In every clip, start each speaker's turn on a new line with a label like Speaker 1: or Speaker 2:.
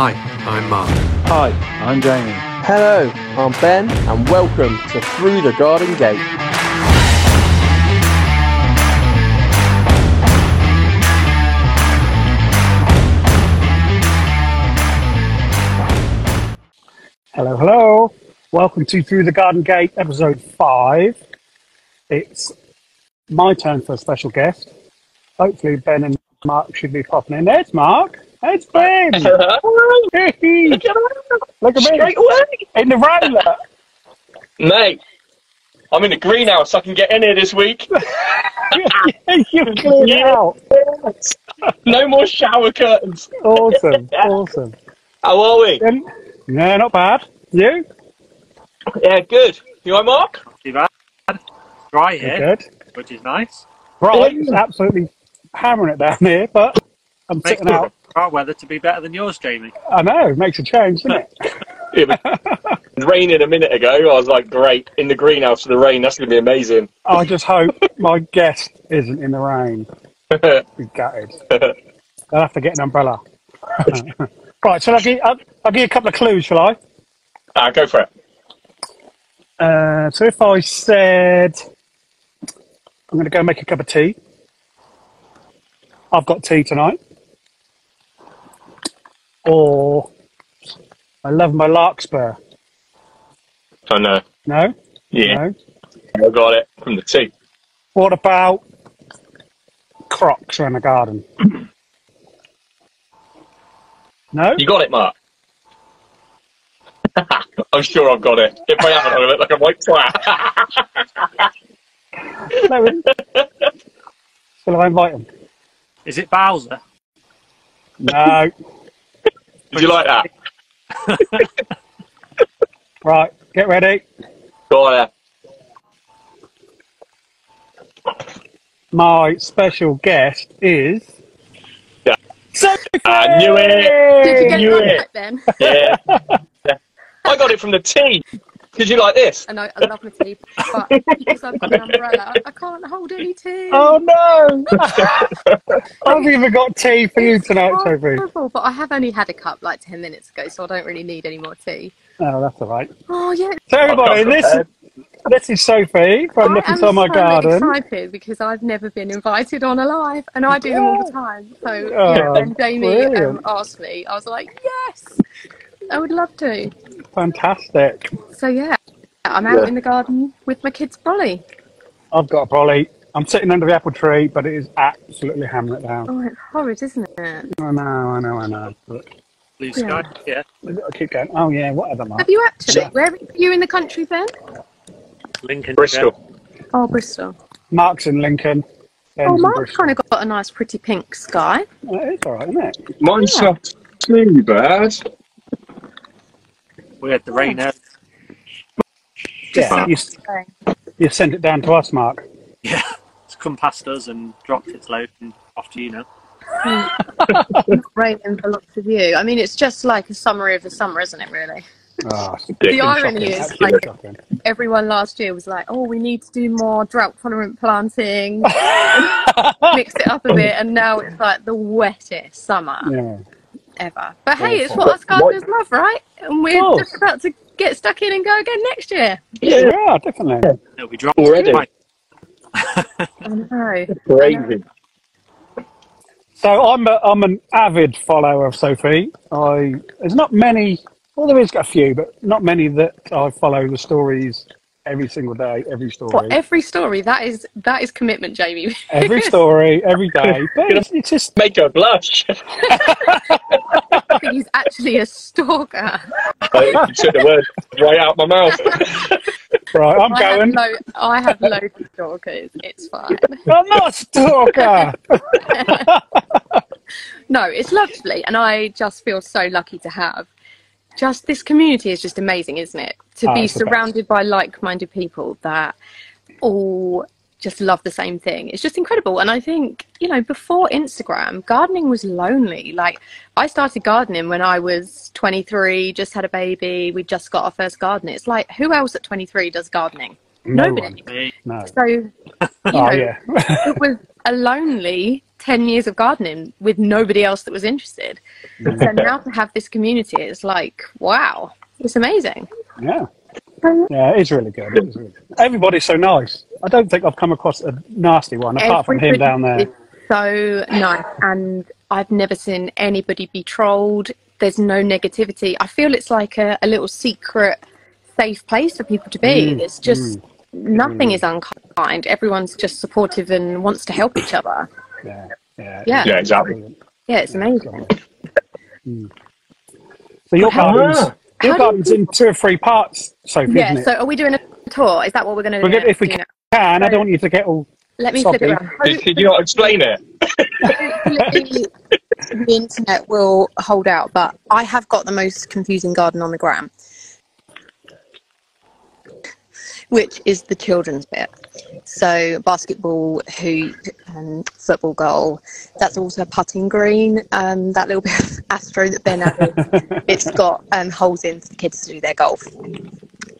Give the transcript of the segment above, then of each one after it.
Speaker 1: Hi, I'm Mark.
Speaker 2: Hi, I'm Jamie.
Speaker 3: Hello, I'm Ben, and welcome to Through the Garden Gate.
Speaker 2: Hello, hello. Welcome to Through the Garden Gate, episode five. It's my turn for a special guest. Hopefully, Ben and Mark should be popping in. There's Mark. It's Ben. Hey, Look at me
Speaker 4: Straight away,
Speaker 2: in the rain.
Speaker 4: mate. I'm in the greenhouse. So I can get in here this week.
Speaker 2: you cleared it out.
Speaker 4: no more shower curtains.
Speaker 2: Awesome, awesome.
Speaker 4: How are we?
Speaker 2: Um, No, not bad. You?
Speaker 4: Yeah, good. You all right, Mark?
Speaker 5: too bad. Dry
Speaker 2: You
Speaker 5: here,
Speaker 2: good?
Speaker 5: which is nice.
Speaker 2: Right, absolutely hammering it down here, but I'm
Speaker 5: Makes
Speaker 2: sitting out.
Speaker 5: Our weather to be better than yours, Jamie.
Speaker 2: I know, it makes a change, doesn't it?
Speaker 4: It was raining a minute ago. I was like, great. In the greenhouse for the rain. That's going to be amazing.
Speaker 2: I just hope my guest isn't in the rain. Be gutted. I'll have to get an umbrella. right, so I'll give, I'll, I'll give you a couple of clues, shall I?
Speaker 4: ah, go for it.
Speaker 2: Uh, so if I said, I'm going to go make a cup of tea. I've got tea tonight. Or I love my larkspur.
Speaker 4: Oh, know.
Speaker 2: No?
Speaker 4: Yeah,
Speaker 2: No?
Speaker 4: I got it from the tea.
Speaker 2: What about crocs around the garden? No?
Speaker 4: You got it, Mark? I'm sure I've got it. If I haven't, I look like a white twat.
Speaker 2: No. Shall I invite him?
Speaker 5: Is it Bowser?
Speaker 2: No.
Speaker 4: Did you like that?
Speaker 2: Right, get ready.
Speaker 4: Got it.
Speaker 2: My special guest is.
Speaker 4: Yeah.
Speaker 2: Sophie!
Speaker 4: I knew it.
Speaker 6: Did you get
Speaker 4: knew
Speaker 6: it
Speaker 4: it.
Speaker 6: right then?
Speaker 4: Yeah. yeah. I got it from the tea. Did you like this?
Speaker 6: I know I love my tea, but because I've got an umbrella, I can't hold any tea.
Speaker 2: Oh no! I've even got tea for you tonight,
Speaker 6: It's
Speaker 2: Sophie.
Speaker 6: horrible, but I have only had a cup like ten minutes ago, so I don't really need any more tea.
Speaker 2: Oh, that's all right.
Speaker 6: Oh yeah,
Speaker 2: So everybody, this this is Sophie from
Speaker 6: I
Speaker 2: Look
Speaker 6: am
Speaker 2: Inside My
Speaker 6: so
Speaker 2: Garden.
Speaker 6: excited because I've never been invited on a live, and I do them all the time. So
Speaker 2: Oh,
Speaker 6: yeah, when Jamie um, asked me, I was like, yes, I would love to.
Speaker 2: Fantastic.
Speaker 6: So yeah, I'm out
Speaker 4: Yeah.
Speaker 6: in the garden with my kids' brolly.
Speaker 2: I've got a brolly. I'm sitting under the apple tree, but it is absolutely hammering it down.
Speaker 6: Oh, it's horrid, isn't it?
Speaker 2: I know, I know, I know. But
Speaker 5: Blue sky? Yeah.
Speaker 2: I keep going. Oh yeah, whatever, Mark.
Speaker 6: Have you actually?
Speaker 4: Yeah.
Speaker 6: Where are you in the country, Ben?
Speaker 5: Lincoln.
Speaker 4: Bristol.
Speaker 6: Oh, Bristol.
Speaker 2: Mark's in Lincoln. Ben's
Speaker 6: Oh, Mark's kind of got a nice, pretty pink sky.
Speaker 2: Oh, it's all right, isn't it?
Speaker 4: Mine's
Speaker 6: Yeah.
Speaker 4: not too bad.
Speaker 5: We had the rain out.
Speaker 2: Yeah, you, you sent it down to us, Mark.
Speaker 5: Yeah. It's come past us and dropped its load and off to you now.
Speaker 6: Raining for lots of you. I mean, it's just like a summary of the summer, isn't it? Really.
Speaker 2: Oh,
Speaker 6: The irony is, like, everyone last year was like, "Oh, we need to do more drought-tolerant planting, mix it up a bit," and now it's like the wettest summer
Speaker 2: Yeah.
Speaker 6: Ever. But hey, it's what us gardeners love, right? And we're
Speaker 2: course.
Speaker 6: just about to get stuck in and go again next year.
Speaker 4: Yeah,
Speaker 2: Yeah, definitely.
Speaker 5: It'll be dropped
Speaker 4: Already?
Speaker 6: I know.
Speaker 4: crazy.
Speaker 2: So I'm a, I'm an avid follower of Sophie. I there's not many. Well, there is a few, but not many that I follow the stories every single day, every story,
Speaker 6: What every story that is that is commitment, Jamie.
Speaker 2: every story, every day. But it's, it's just
Speaker 4: Make her blush.
Speaker 6: I think he's actually a stalker.
Speaker 4: I took the word right out my mouth.
Speaker 2: right. I'm
Speaker 6: I have,
Speaker 2: going.
Speaker 6: lo- I have loads of stalkers. It's fine.
Speaker 2: I'm not a stalker.
Speaker 6: No, it's lovely, and I just feel so lucky to have. Just this community is just amazing, isn't it? To
Speaker 2: Oh,
Speaker 6: be
Speaker 2: it's best.
Speaker 6: surrounded by like-minded people that all just love the same thing. It's just incredible. And I think, you know, before Instagram, gardening was lonely. Like, I started gardening when I was 23, just had a baby, we just got our first garden. It's like, who else at 23 does gardening?
Speaker 2: No
Speaker 6: Nobody.
Speaker 2: one. No.
Speaker 6: So, you
Speaker 2: Oh
Speaker 6: know,
Speaker 2: yeah.
Speaker 6: it was a lonely 10 years of gardening with nobody else that was interested. so now to have this community, it's like, wow, it's amazing.
Speaker 2: Yeah. Yeah, it is really good. It is really good. Everybody's so nice. I don't think I've come across a nasty one apart from him down there.
Speaker 6: is So nice. And I've never seen anybody be trolled. There's no negativity. I feel it's like a, a little secret, safe place for people to be.
Speaker 2: Mm,
Speaker 6: it's just mm, nothing mm. is unkind. Everyone's just supportive and wants to help each other.
Speaker 2: Yeah, yeah,
Speaker 6: Yeah.
Speaker 4: Yeah, exactly.
Speaker 6: Yeah, it's amazing. Mm.
Speaker 2: So your
Speaker 6: How-
Speaker 2: garden's. Your
Speaker 6: how do
Speaker 2: garden's in two or three parts, Sophie,
Speaker 6: Yeah,
Speaker 2: isn't it?
Speaker 6: so are we doing a tour? Is that what we're going to do?
Speaker 2: gonna- if we
Speaker 6: do now?
Speaker 2: can, I don't want you to get all.
Speaker 6: Let me flip it
Speaker 2: Soppy.
Speaker 6: around.
Speaker 4: Did, did you not explain it?
Speaker 6: The internet will hold out, but I have got the most confusing garden on the gram, which is the children's bit. So basketball, hoop, and football goal. That's also a putting green. Um, that little bit of astro that Ben added, it's got um, holes in for the kids to do their golf.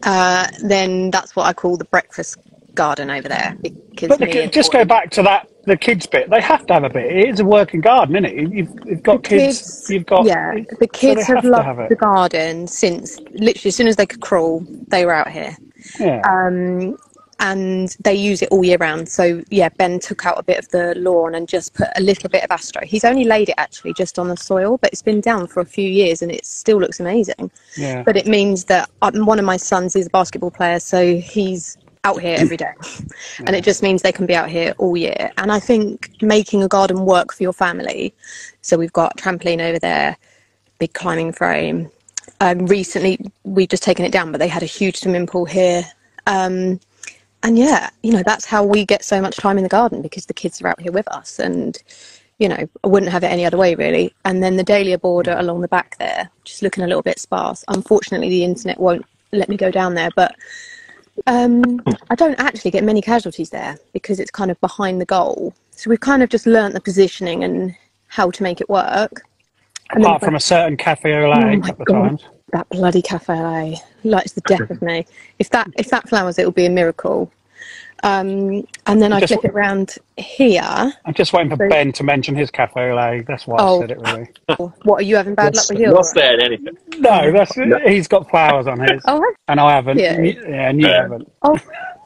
Speaker 6: Uh, then that's what I call the breakfast garden over there. Because
Speaker 2: But the,
Speaker 6: me
Speaker 2: ki-
Speaker 6: and
Speaker 2: just go back to that the kids bit. They have to have a bit. It is a working garden, isn't it? You've, you've got
Speaker 6: The
Speaker 2: kids, You've got
Speaker 6: yeah the kids
Speaker 2: they
Speaker 6: have,
Speaker 2: to
Speaker 6: loved
Speaker 2: have
Speaker 6: the garden since literally as soon as they could crawl they were out here
Speaker 2: Yeah.
Speaker 6: um and they use it all year round. So yeah ben took out a bit of the lawn and just put a little bit of astro he's only laid it actually just on the soil but it's been down for a few years and it still looks amazing.
Speaker 2: Yeah.
Speaker 6: but it means that um, one of my sons is a basketball player so he's out here every day. And it just means they can be out here all year. And i think making a garden work for your family. So we've got trampoline over there big climbing frame um, recently we've just taken it down but they had a huge swimming pool here um, and yeah you know that's how we get so much time in the garden because the kids are out here with us and you know i wouldn't have it any other way really and then the dahlia border along the back there just looking a little bit sparse unfortunately the internet won't let me go down there but um, I don't actually get many casualties there because it's kind of behind the goal. So we've kind of just learnt the positioning and how to make it work. And then
Speaker 2: Apart from a certain cafe au
Speaker 6: Oh
Speaker 2: lait
Speaker 6: my
Speaker 2: a couple of times.
Speaker 6: that bloody cafe au lait, lights the death of me. If that if that flowers, it will be a miracle. Um, and then I
Speaker 2: Just-
Speaker 6: flip it round here.
Speaker 2: I'm just waiting for
Speaker 6: So-
Speaker 2: Ben to mention his cafe au lait. That's why
Speaker 6: Oh.
Speaker 2: I said it really.
Speaker 6: What are you having bad luck with yours?
Speaker 4: Not saying anything.
Speaker 2: No, that's he's got flowers on his,
Speaker 6: Oh,
Speaker 2: and I haven't.
Speaker 6: Yeah.
Speaker 2: Yeah, and you
Speaker 4: Yeah.
Speaker 2: haven't.
Speaker 6: Oh,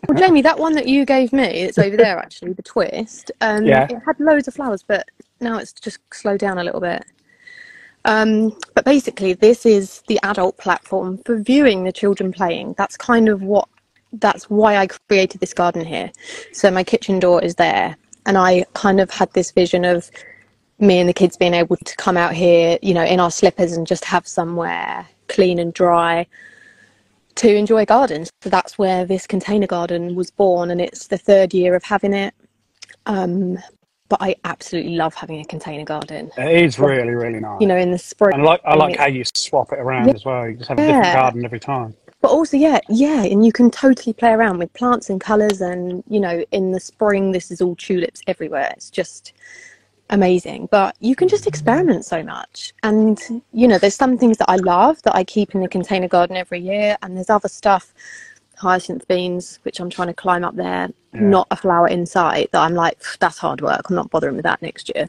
Speaker 6: well, Jamie, that one that you gave me, it's over there actually, the twist. Um,
Speaker 2: Yeah.
Speaker 6: It had loads of flowers, but now it's just slowed down a little bit. Um, but basically, this is the adult platform for viewing the children playing. That's kind of what, that's why I created this garden here. So my kitchen door is there, and I kind of had this vision of me and the kids being able to come out here, you know, in our slippers and just have somewhere clean and dry to enjoy gardens. So that's where this container garden was born, and it's the third year of having it. Um, but I absolutely love having a container garden.
Speaker 2: It is really, really nice.
Speaker 6: You know, in the spring.
Speaker 2: and I like I like how you swap it around
Speaker 6: Yeah.
Speaker 2: as well. You just have a different
Speaker 6: Yeah.
Speaker 2: garden every time.
Speaker 6: But also, yeah, yeah, and you can totally play around with plants and colours. And you know, in the spring, this is all tulips everywhere. It's just amazing. But you can just experiment so much. And you know, there's some things that I love that I keep in the container garden every year, and there's other stuff, hyacinth beans, which I'm trying to climb up there, not a flower inside. That I'm like, that's hard work. I'm not bothering with that next year.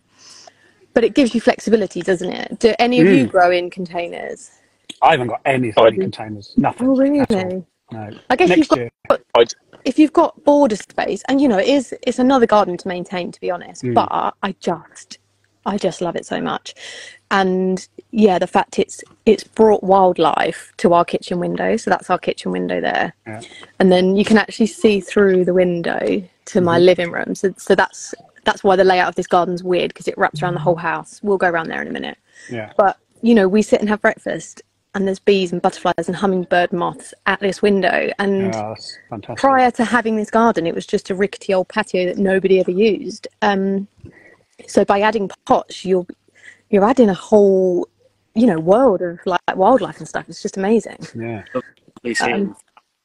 Speaker 6: But it gives you flexibility, doesn't it? Do any of you
Speaker 2: Mm.
Speaker 6: grow in containers?
Speaker 2: I haven't got anything in containers. Nothing.
Speaker 6: Oh,
Speaker 2: at all.
Speaker 6: really?
Speaker 2: No.
Speaker 6: I guess you've
Speaker 2: Next
Speaker 6: got
Speaker 2: year.
Speaker 6: if you've got border space and you know it is it's another garden to maintain to be honest
Speaker 2: Mm.
Speaker 6: but i just i just love it so much and yeah the fact it's it's brought wildlife to our kitchen window so that's our kitchen window there
Speaker 2: Yeah.
Speaker 6: and then you can actually see through the window to my
Speaker 2: Mm-hmm.
Speaker 6: living room so, so that's that's why the layout of this garden's weird because it wraps around the whole house we'll go around there in a minute
Speaker 2: Yeah.
Speaker 6: but you know we sit and have breakfast and there's bees and butterflies and hummingbird moths at this window and
Speaker 2: Yeah, that's fantastic.
Speaker 6: prior to having this garden, it was just a rickety old patio that nobody ever used. Um, so by adding pots, you're you're adding a whole, you know, world of like wildlife and stuff. It's just amazing.
Speaker 2: Yeah.
Speaker 5: You see
Speaker 6: Um,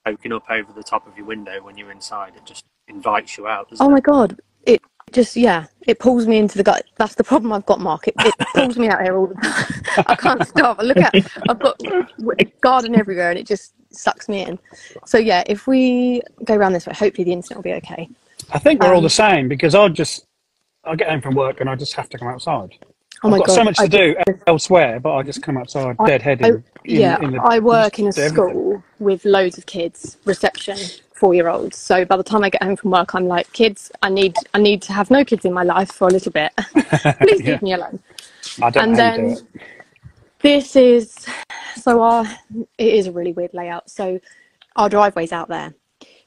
Speaker 5: poking up over the top of your window when you're inside. It just invites you out. Doesn't
Speaker 6: Oh
Speaker 5: it?
Speaker 6: my god, it just yeah, it pulls me into the gut. That's the problem I've got, Mark. It, it pulls me out here all the time. I can't stop. I look at I've got a garden everywhere, and it just sucks me in. So yeah, if we go around this way, hopefully the internet will be okay.
Speaker 2: I think we're all
Speaker 6: Um,
Speaker 2: the same because I just I get home from work and I just have to come outside.
Speaker 6: Oh
Speaker 2: I've got
Speaker 6: god!
Speaker 2: so much to
Speaker 6: I-
Speaker 2: do elsewhere, but I just come outside
Speaker 6: I-
Speaker 2: deadheaded.
Speaker 6: I-
Speaker 2: in-
Speaker 6: yeah,
Speaker 2: in the-
Speaker 6: I work in a school with loads of kids, reception, four-year-olds. So by the time I get home from work, I'm like, kids, I need, I need to have no kids in my life for a little bit. Please
Speaker 2: Yeah.
Speaker 6: leave me alone.
Speaker 2: I don't
Speaker 6: and
Speaker 2: know how you
Speaker 6: then this is so our it is a really weird layout so our driveway's out there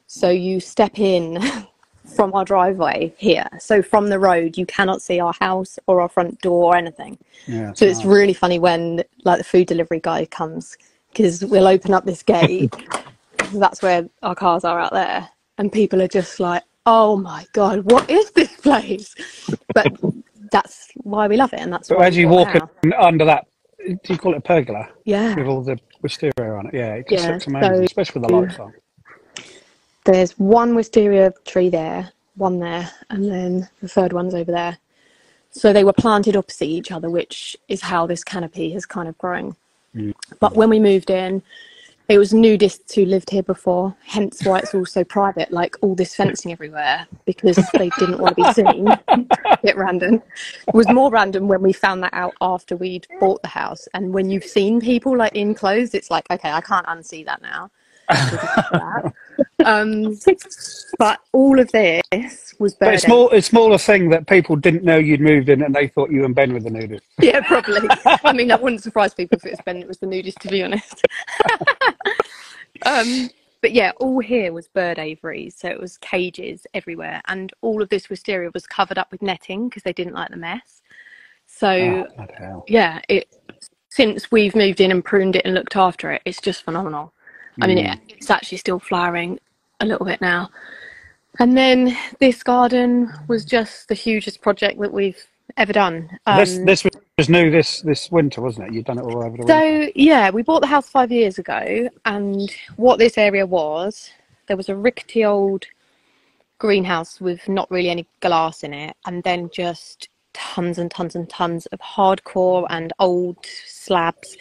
Speaker 6: so you step in from our driveway here. So from the road you cannot see our house or our front door or anything.
Speaker 2: Yeah,
Speaker 6: so it's really funny when like the food delivery guy comes because we'll open up this gate that's where our cars are out there and people are just like oh my god what is this place? But that's why we love it and that's
Speaker 2: But
Speaker 6: why
Speaker 2: as you walk under that, do you call it a pergola?
Speaker 6: Yeah.
Speaker 2: With all the wisteria on it? Yeah, it just
Speaker 6: Yeah,
Speaker 2: looks amazing,
Speaker 6: so-
Speaker 2: especially with the lights on.
Speaker 6: There's one wisteria tree there, one there, and then the third one's over there. So they were planted opposite each other, which is how this canopy has kind of grown. Mm. But when we moved in, it was nudists who lived here before, hence why it's all so private, like all this fencing everywhere, because they didn't want to be seen. bit random. It was more random when we found that out after we'd bought the house. And when you've seen people like in clothes, it's like, okay, I can't unsee that now. um, but all of this was
Speaker 2: But
Speaker 6: bird
Speaker 2: it's more, it's more a thing that people didn't know you'd moved in and they thought you and Ben were the nudist.
Speaker 6: Yeah, probably. I mean, that wouldn't surprise people if it was Ben that was the nudist, to be honest. um, but yeah, all here was bird aviaries, so it was cages everywhere, and all of this wisteria was covered up with netting because they didn't like the mess. So
Speaker 2: Oh,
Speaker 6: yeah, it since we've moved in and pruned it and looked after it, it's just phenomenal. I mean, it, it's actually still flowering a little bit now. And then this garden was just the hugest project that we've ever done.
Speaker 2: this
Speaker 6: Um,
Speaker 2: this was new this this winter, wasn't it? You've done it all over the winter.
Speaker 6: so yeah, we bought the house five years ago, and what this area was, there was a rickety old greenhouse with not really any glass in it, and then just tons and tons and tons of hardcore and old slabs.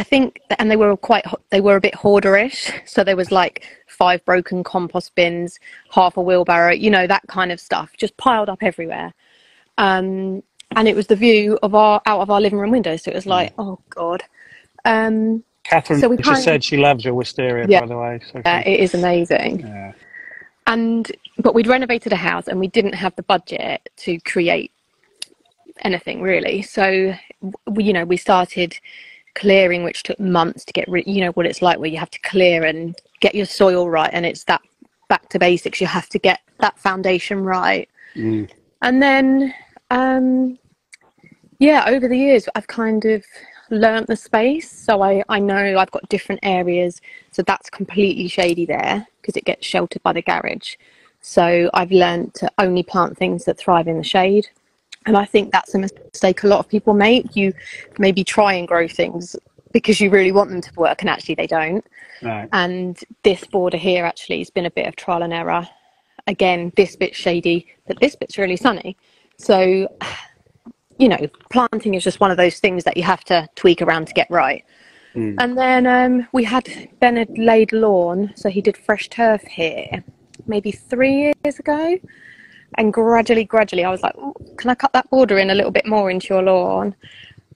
Speaker 6: I think, that, and they were quite, they were a bit hoarderish. So there was like five broken compost bins, half a wheelbarrow, you know, that kind of stuff, just piled up everywhere. Um, and it was the view of our out of our living room window. So it was like, oh god. Um,
Speaker 2: Catherine
Speaker 6: so we
Speaker 2: just said she loves your wisteria,
Speaker 6: Yeah.
Speaker 2: by the way. So
Speaker 6: uh, it is amazing.
Speaker 2: yeah.
Speaker 6: and but we'd renovated a house and we didn't have the budget to create anything really so we, you know we started clearing which took months to get rid you know what it's like where you have to clear and get your soil right and it's that back to basics. You have to get that foundation right.
Speaker 2: Mm.
Speaker 6: and then um yeah over the years i've kind of learnt the space. So i i know i've got different areas. So that's completely shady there because it gets sheltered by the garage. So i've learnt to only plant things that thrive in the shade and i think that's a mistake a lot of people make. You maybe try and grow things because you really want them to work and actually they don't.
Speaker 2: No.
Speaker 6: and this border here actually has been a bit of trial and error. Again this bit's shady but this bit's really sunny. So you know planting is just one of those things that you have to tweak around to get right. And then um, we had ben had laid lawn so he did fresh turf here maybe three years ago and gradually gradually i was like can i cut that border in a little bit more into your lawn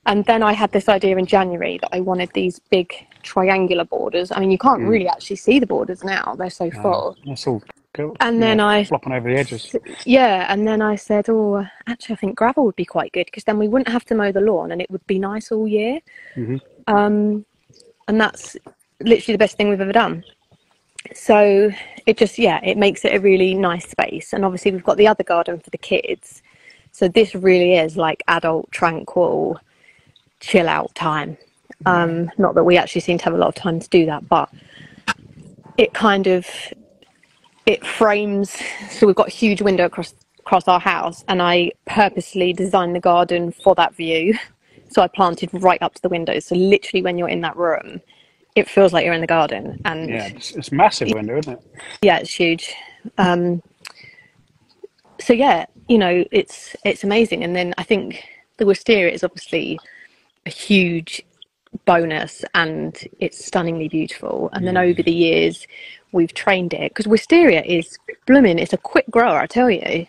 Speaker 6: and then I had this idea in January that I wanted these big triangular borders. I mean, you can't really actually see the borders now; they're so full.
Speaker 2: That's all cool.
Speaker 6: And then
Speaker 2: Yeah,
Speaker 6: I-
Speaker 2: flopping over the edges.
Speaker 6: Yeah, and then I said, "Oh, actually, I think gravel would be quite good because then we wouldn't have to mow the lawn, and it would be nice all year."
Speaker 2: Mhm.
Speaker 6: Um, and that's literally the best thing we've ever done. So it just, yeah, it makes it a really nice space. And obviously, we've got the other garden for the kids. So this really is like adult, tranquil, chill out time. Um, not that we actually seem to have a lot of time to do that, but it kind of it frames. So we've got a huge window across across our house, and I purposely designed the garden for that view. So I planted right up to the window. So literally, when you're in that room, it feels like you're in the garden. And
Speaker 2: Yeah, it's, it's massive window, isn't it?
Speaker 6: yeah it's huge um so yeah you know it's it's amazing and then i think the wisteria is obviously a huge bonus and it's stunningly beautiful and then over the years we've trained it because wisteria is blooming it's a quick grower i tell you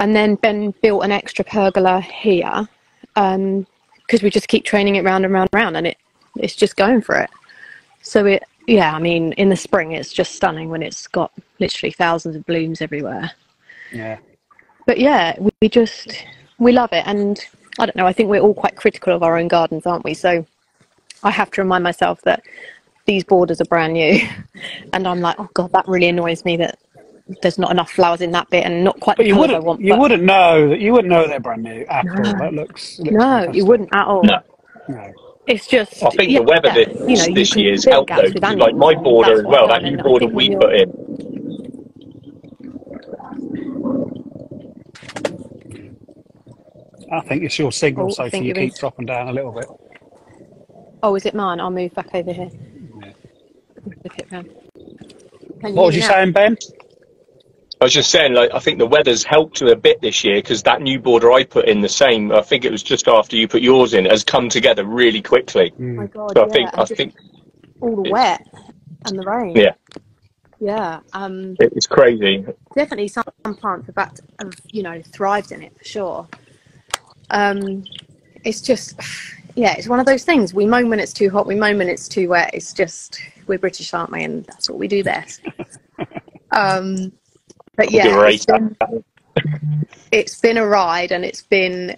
Speaker 6: And then Ben built an extra pergola here because we just keep training it round and round and round, and it it's just going for it. So it, yeah, I mean, in the spring it's just stunning when it's got literally thousands of blooms everywhere.
Speaker 2: Yeah.
Speaker 6: But yeah, we, we just we love it, and I don't know. I think we're all quite critical of our own gardens, aren't we? So I have to remind myself that these borders are brand new, and I'm like, oh god, that really annoys me that there's not enough flowers in that bit and not quite
Speaker 2: But
Speaker 6: the
Speaker 2: you
Speaker 6: colours I
Speaker 2: wouldn't.
Speaker 6: want.
Speaker 2: You
Speaker 6: but-
Speaker 2: wouldn't know that. You wouldn't know they're brand new at all. That looks. looks
Speaker 6: No,
Speaker 2: fantastic.
Speaker 6: you wouldn't at all.
Speaker 4: No.
Speaker 2: No.
Speaker 6: It's just.
Speaker 4: I think
Speaker 6: yeah,
Speaker 4: the weather
Speaker 6: yeah,
Speaker 4: this,
Speaker 6: you know,
Speaker 4: this
Speaker 6: can
Speaker 4: year's
Speaker 6: fill
Speaker 4: helped though.
Speaker 6: with
Speaker 4: Like my border as well, that new border we put in.
Speaker 2: I think it's your signal,
Speaker 6: Oh, I
Speaker 2: Sophie. You
Speaker 6: you're in-
Speaker 2: keep dropping down a little bit.
Speaker 6: Oh, is it mine? I'll move back over here. Flip it round.
Speaker 2: What was
Speaker 6: hear
Speaker 2: you
Speaker 6: now?
Speaker 2: saying, Ben?
Speaker 4: I was just saying, like I think the weather's helped to a bit this year because that new border I put in the same. I think it was just after you put yours in, has come together really quickly.
Speaker 6: Oh my god!
Speaker 4: So I
Speaker 6: yeah,
Speaker 4: think I think
Speaker 6: all the wet and the rain.
Speaker 4: Yeah.
Speaker 6: Yeah. Um.
Speaker 4: it's crazy.
Speaker 6: definitely some plants have, act, have you know thrived in it for sure um it's just yeah it's one of those things we moan when it's too hot we moan when it's too wet it's just we're british aren't we and that's what we do best um but yeah it's been, it's been a ride and it's been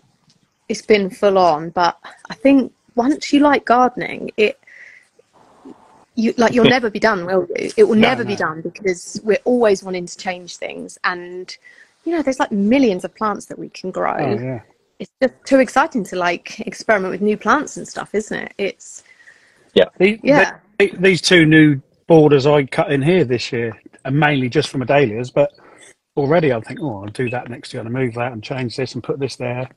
Speaker 6: it's been full on but i think once you like gardening it you like you'll never be done will you? It will
Speaker 2: No,
Speaker 6: never be done because we're always wanting to change things and you know there's like millions of plants that we can grow.
Speaker 2: Oh yeah.
Speaker 6: it's just too exciting to like experiment with new plants and stuff isn't it? It's
Speaker 2: The-
Speaker 6: Yeah.
Speaker 2: the- these two new borders I cut in here this year are mainly just from Adalias, but already I think, oh, I'll do that next year and move that and change this and put this there.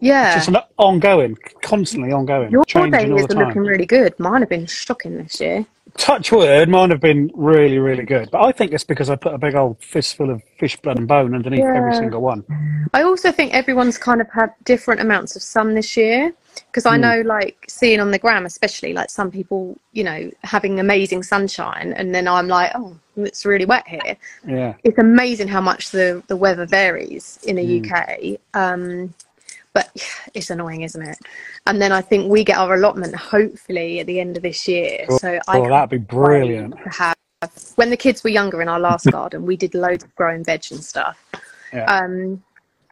Speaker 6: Yeah
Speaker 2: It's just an ongoing, constantly ongoing,
Speaker 6: your dahlias
Speaker 2: the
Speaker 6: looking really good mine have been shocking this year
Speaker 2: Touch wood, mine have been really, really good. But I think it's because I put a big old fistful of fish blood and bone underneath every single one.
Speaker 6: I also think everyone's kind of had different amounts of sun this year because I
Speaker 2: Hmm.
Speaker 6: know, like, seeing on the gram, especially, like some people, you know, having amazing sunshine, and then I'm like, oh, it's really wet here.
Speaker 2: Yeah.
Speaker 6: It's amazing how much the, the weather varies in the
Speaker 2: Hmm.
Speaker 6: UK. Um, but it's annoying, isn't it? And then I think we get our allotment hopefully at the end of this year. So I
Speaker 2: Oh, that'd be brilliant.
Speaker 6: have when the kids were younger in our last garden we did loads of growing veg and stuff
Speaker 2: Yeah.
Speaker 6: um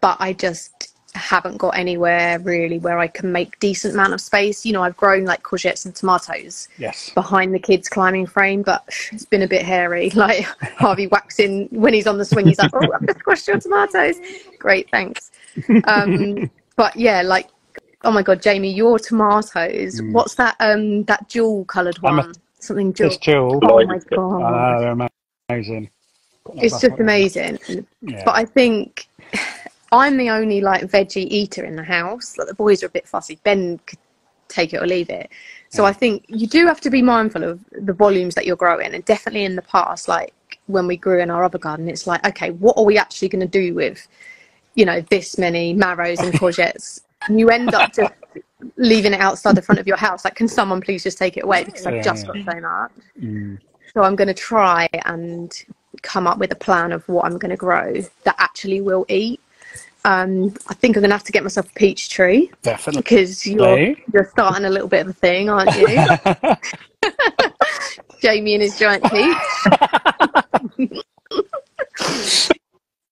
Speaker 6: but i just haven't got anywhere really where i can make decent amount of space you know i've grown like courgettes and tomatoes
Speaker 2: Yes.
Speaker 6: behind the kids climbing frame but it's been a bit hairy like harvey waxing when he's on the swing he's like oh i've just squashed your tomatoes great thanks um but yeah like oh my god jamie your tomatoes what's that um that jewel colored
Speaker 2: I'm a-
Speaker 6: one? Something jewel
Speaker 2: It's jewel.
Speaker 6: oh my
Speaker 4: Like-
Speaker 2: I
Speaker 6: god.
Speaker 2: Know, they're amazing.
Speaker 6: it's just amazing.
Speaker 2: Yeah.
Speaker 6: but i think i'm the only like veggie eater in the house. Like the boys are a bit fussy. Ben could take it or leave it. So i think you do have to be mindful of the volumes that you're growing and definitely in the past like when we grew in our other garden it's like okay what are we actually going to do with you know this many marrows and courgettes and you end up just leaving it outside the front of your house like can someone please just take it away because i've
Speaker 2: Yeah,
Speaker 6: just got so much
Speaker 2: Mm.
Speaker 6: so I'm going to try and come up with a plan of what I'm going to grow that actually will eat. Um, I think I'm going to have to get myself a peach tree
Speaker 2: Definitely.
Speaker 6: because you're you're starting a little bit of a thing, aren't you? Jamie and his giant peach.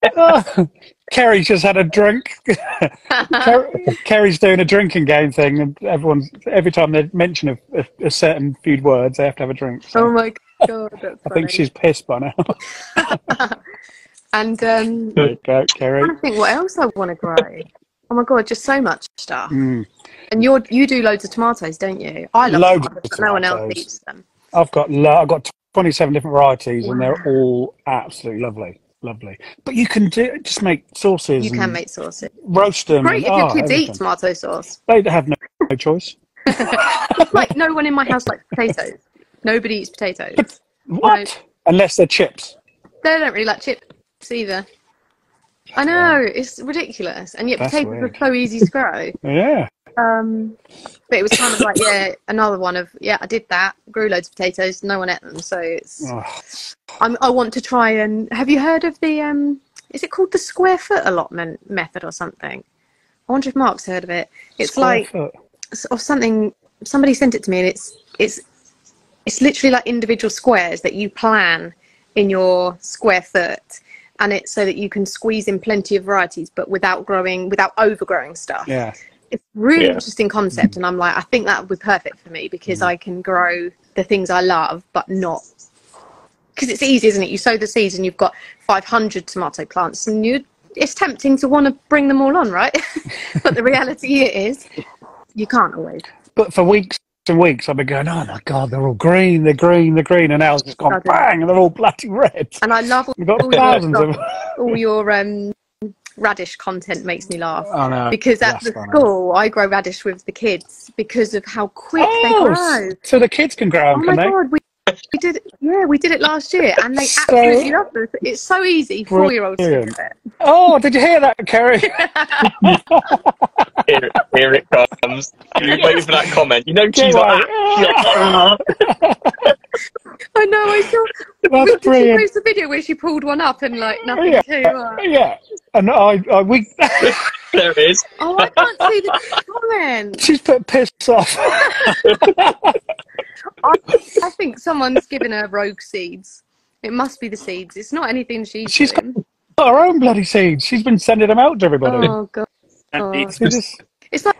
Speaker 2: Kerry's just had a drink. Ker- Kerry's doing a drinking game thing, and everyone's every time they mention a, a, a certain few words, they have to have a drink. So
Speaker 6: Oh my god,
Speaker 2: I
Speaker 6: funny.
Speaker 2: think she's pissed by now.
Speaker 6: And um,
Speaker 2: there you go, Kerry.
Speaker 6: I think what else I want to grow. Oh my god, just so much stuff.
Speaker 2: Mm.
Speaker 6: And you you do loads of tomatoes, don't you? I love
Speaker 2: Loads
Speaker 6: tomatoes, no one else eats them.
Speaker 2: I've got lo- I've got twenty-seven different varieties, and they're all absolutely lovely, lovely. But you can do just make sauces.
Speaker 6: You can make sauces.
Speaker 2: roast them.
Speaker 6: Great
Speaker 2: and,
Speaker 6: if your
Speaker 2: oh,
Speaker 6: kids eat tomato sauce.
Speaker 2: They have no, no choice.
Speaker 6: like no one in my house likes potatoes. Nobody eats potatoes.
Speaker 2: What? Unless they're chips.
Speaker 6: They don't really like chips either. I know it's ridiculous, and yet
Speaker 2: That's
Speaker 6: potatoes
Speaker 2: weird.
Speaker 6: are so easy to grow.
Speaker 2: Yeah.
Speaker 6: Um, but it was kind of like yeah, another one of yeah, I did that, grew loads of potatoes, no one ate them, so it's.
Speaker 2: Oh,
Speaker 6: I'm, I want to try and have you heard of the um is it called the square foot allotment method or something? I wonder if Mark's heard of it. It's
Speaker 2: Square
Speaker 6: like
Speaker 2: foot.
Speaker 6: or something. Somebody sent it to me, and it's it's it's literally like individual squares that you plan in your square foot, and it's so that you can squeeze in plenty of varieties, but without growing, without overgrowing stuff.
Speaker 2: Yeah.
Speaker 6: It's a really
Speaker 4: Yeah.
Speaker 6: interesting concept, and I'm like, I think that would be perfect for me because I can grow the things I love, but not because it's easy, isn't it? You sow the seeds, and you've got 500 tomato plants, and you it's tempting to want to bring them all on, right? but the reality is, you can't always.
Speaker 2: But for weeks and weeks, I've been going, oh my God, they're all green, they're green, they're green. And now it's just gone bang, and they're all bloody red.
Speaker 6: And I love all, all your
Speaker 2: thousands of
Speaker 6: all your um, radish content makes me laugh.
Speaker 2: Oh, no.
Speaker 6: Because at
Speaker 2: Yes,
Speaker 6: the
Speaker 2: I
Speaker 6: school, I grow radish with the kids because of how quick
Speaker 2: Oh,
Speaker 6: they grow.
Speaker 2: so the kids can grow
Speaker 6: Oh
Speaker 2: them,
Speaker 6: my
Speaker 2: they?
Speaker 6: god, we, we did it. Yeah, we did it last year, and they
Speaker 2: So-
Speaker 6: absolutely love it. It's so easy. Four year olds do it.
Speaker 2: Oh, did you hear that, Kerry?
Speaker 4: Here, here it comes. You wait for that comment. You know she's
Speaker 2: Go
Speaker 4: like.
Speaker 6: I know. I saw.
Speaker 2: That's
Speaker 6: did she
Speaker 2: brilliant.
Speaker 6: post a video where she pulled one up and like nothing
Speaker 2: Yeah,
Speaker 6: too much?
Speaker 2: yeah. And I, I we,
Speaker 4: there it is.
Speaker 6: Oh, I can't see the comment.
Speaker 2: she's put piss off.
Speaker 6: I, I think someone's given her rogue seeds. It must be the seeds. It's not anything she's,
Speaker 2: She's got
Speaker 6: doing.
Speaker 2: her own bloody seeds. She's been sending them out to everybody.
Speaker 6: Oh god. Oh.
Speaker 5: it's
Speaker 2: just-
Speaker 6: It's like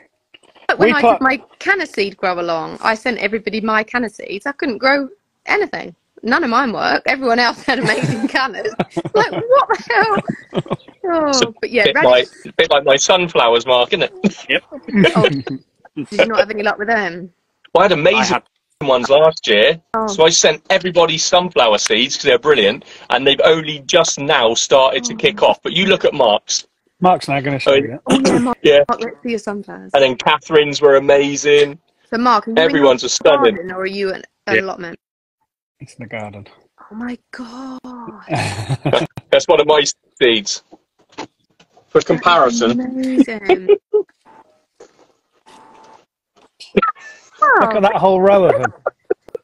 Speaker 6: when
Speaker 2: We
Speaker 6: I
Speaker 2: put-
Speaker 6: did my canna seed grow along. I sent everybody my canna seeds. I couldn't grow anything. None of mine worked. Everyone else had amazing cannas. like what the hell? Oh, but yeah,
Speaker 4: Bit
Speaker 6: radish.
Speaker 4: like, bit like my sunflowers, Mark, isn't it?
Speaker 6: Oh, did you not have any luck with them?
Speaker 4: I had
Speaker 5: I
Speaker 4: amazing
Speaker 5: had
Speaker 4: ones last year.
Speaker 6: Oh.
Speaker 4: So I sent everybody sunflower seeds because they're brilliant, and they've only just now started to kick off. But you look at Mark's,
Speaker 2: Mark's now going to show
Speaker 4: Oh,
Speaker 2: you.
Speaker 6: Oh yeah, Mark,
Speaker 4: yeah,
Speaker 6: Mark, let's see your sunflowers.
Speaker 4: and then Catherine's were amazing.
Speaker 6: So Mark, are you
Speaker 4: Everyone's
Speaker 6: your
Speaker 4: a stunning.
Speaker 6: garden or are you an, an
Speaker 4: Yeah.
Speaker 6: allotment?
Speaker 2: It's in the garden.
Speaker 6: Oh my god.
Speaker 4: That's one of my seeds. For comparison,
Speaker 6: Amazing.
Speaker 2: Look
Speaker 6: Oh,
Speaker 2: at that whole row of them.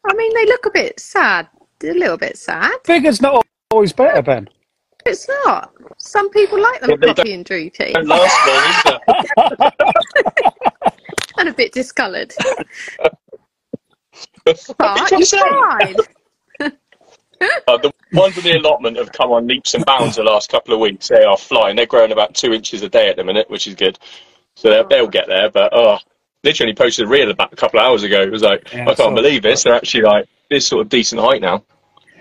Speaker 6: I mean, they look a bit sad. A little bit sad.
Speaker 2: Bigger's not always better, Ben.
Speaker 6: It's not. Some people like them
Speaker 4: Well,
Speaker 6: floppy and droopy
Speaker 4: don't last long either.
Speaker 6: and a bit discoloured.
Speaker 4: What
Speaker 6: But
Speaker 4: you
Speaker 6: you
Speaker 4: say?
Speaker 6: tried.
Speaker 4: Uh, the ones in the allotment have come on leaps and bounds the last couple of weeks. They are flying. They're growing about two inches a day at the minute, which is good. So they'll, they'll get there. But oh, literally posted a reel about a couple of hours ago. It was like,
Speaker 2: Yeah,
Speaker 4: I
Speaker 2: I
Speaker 4: can't
Speaker 2: it.
Speaker 4: believe this. They're actually like this sort of decent height now.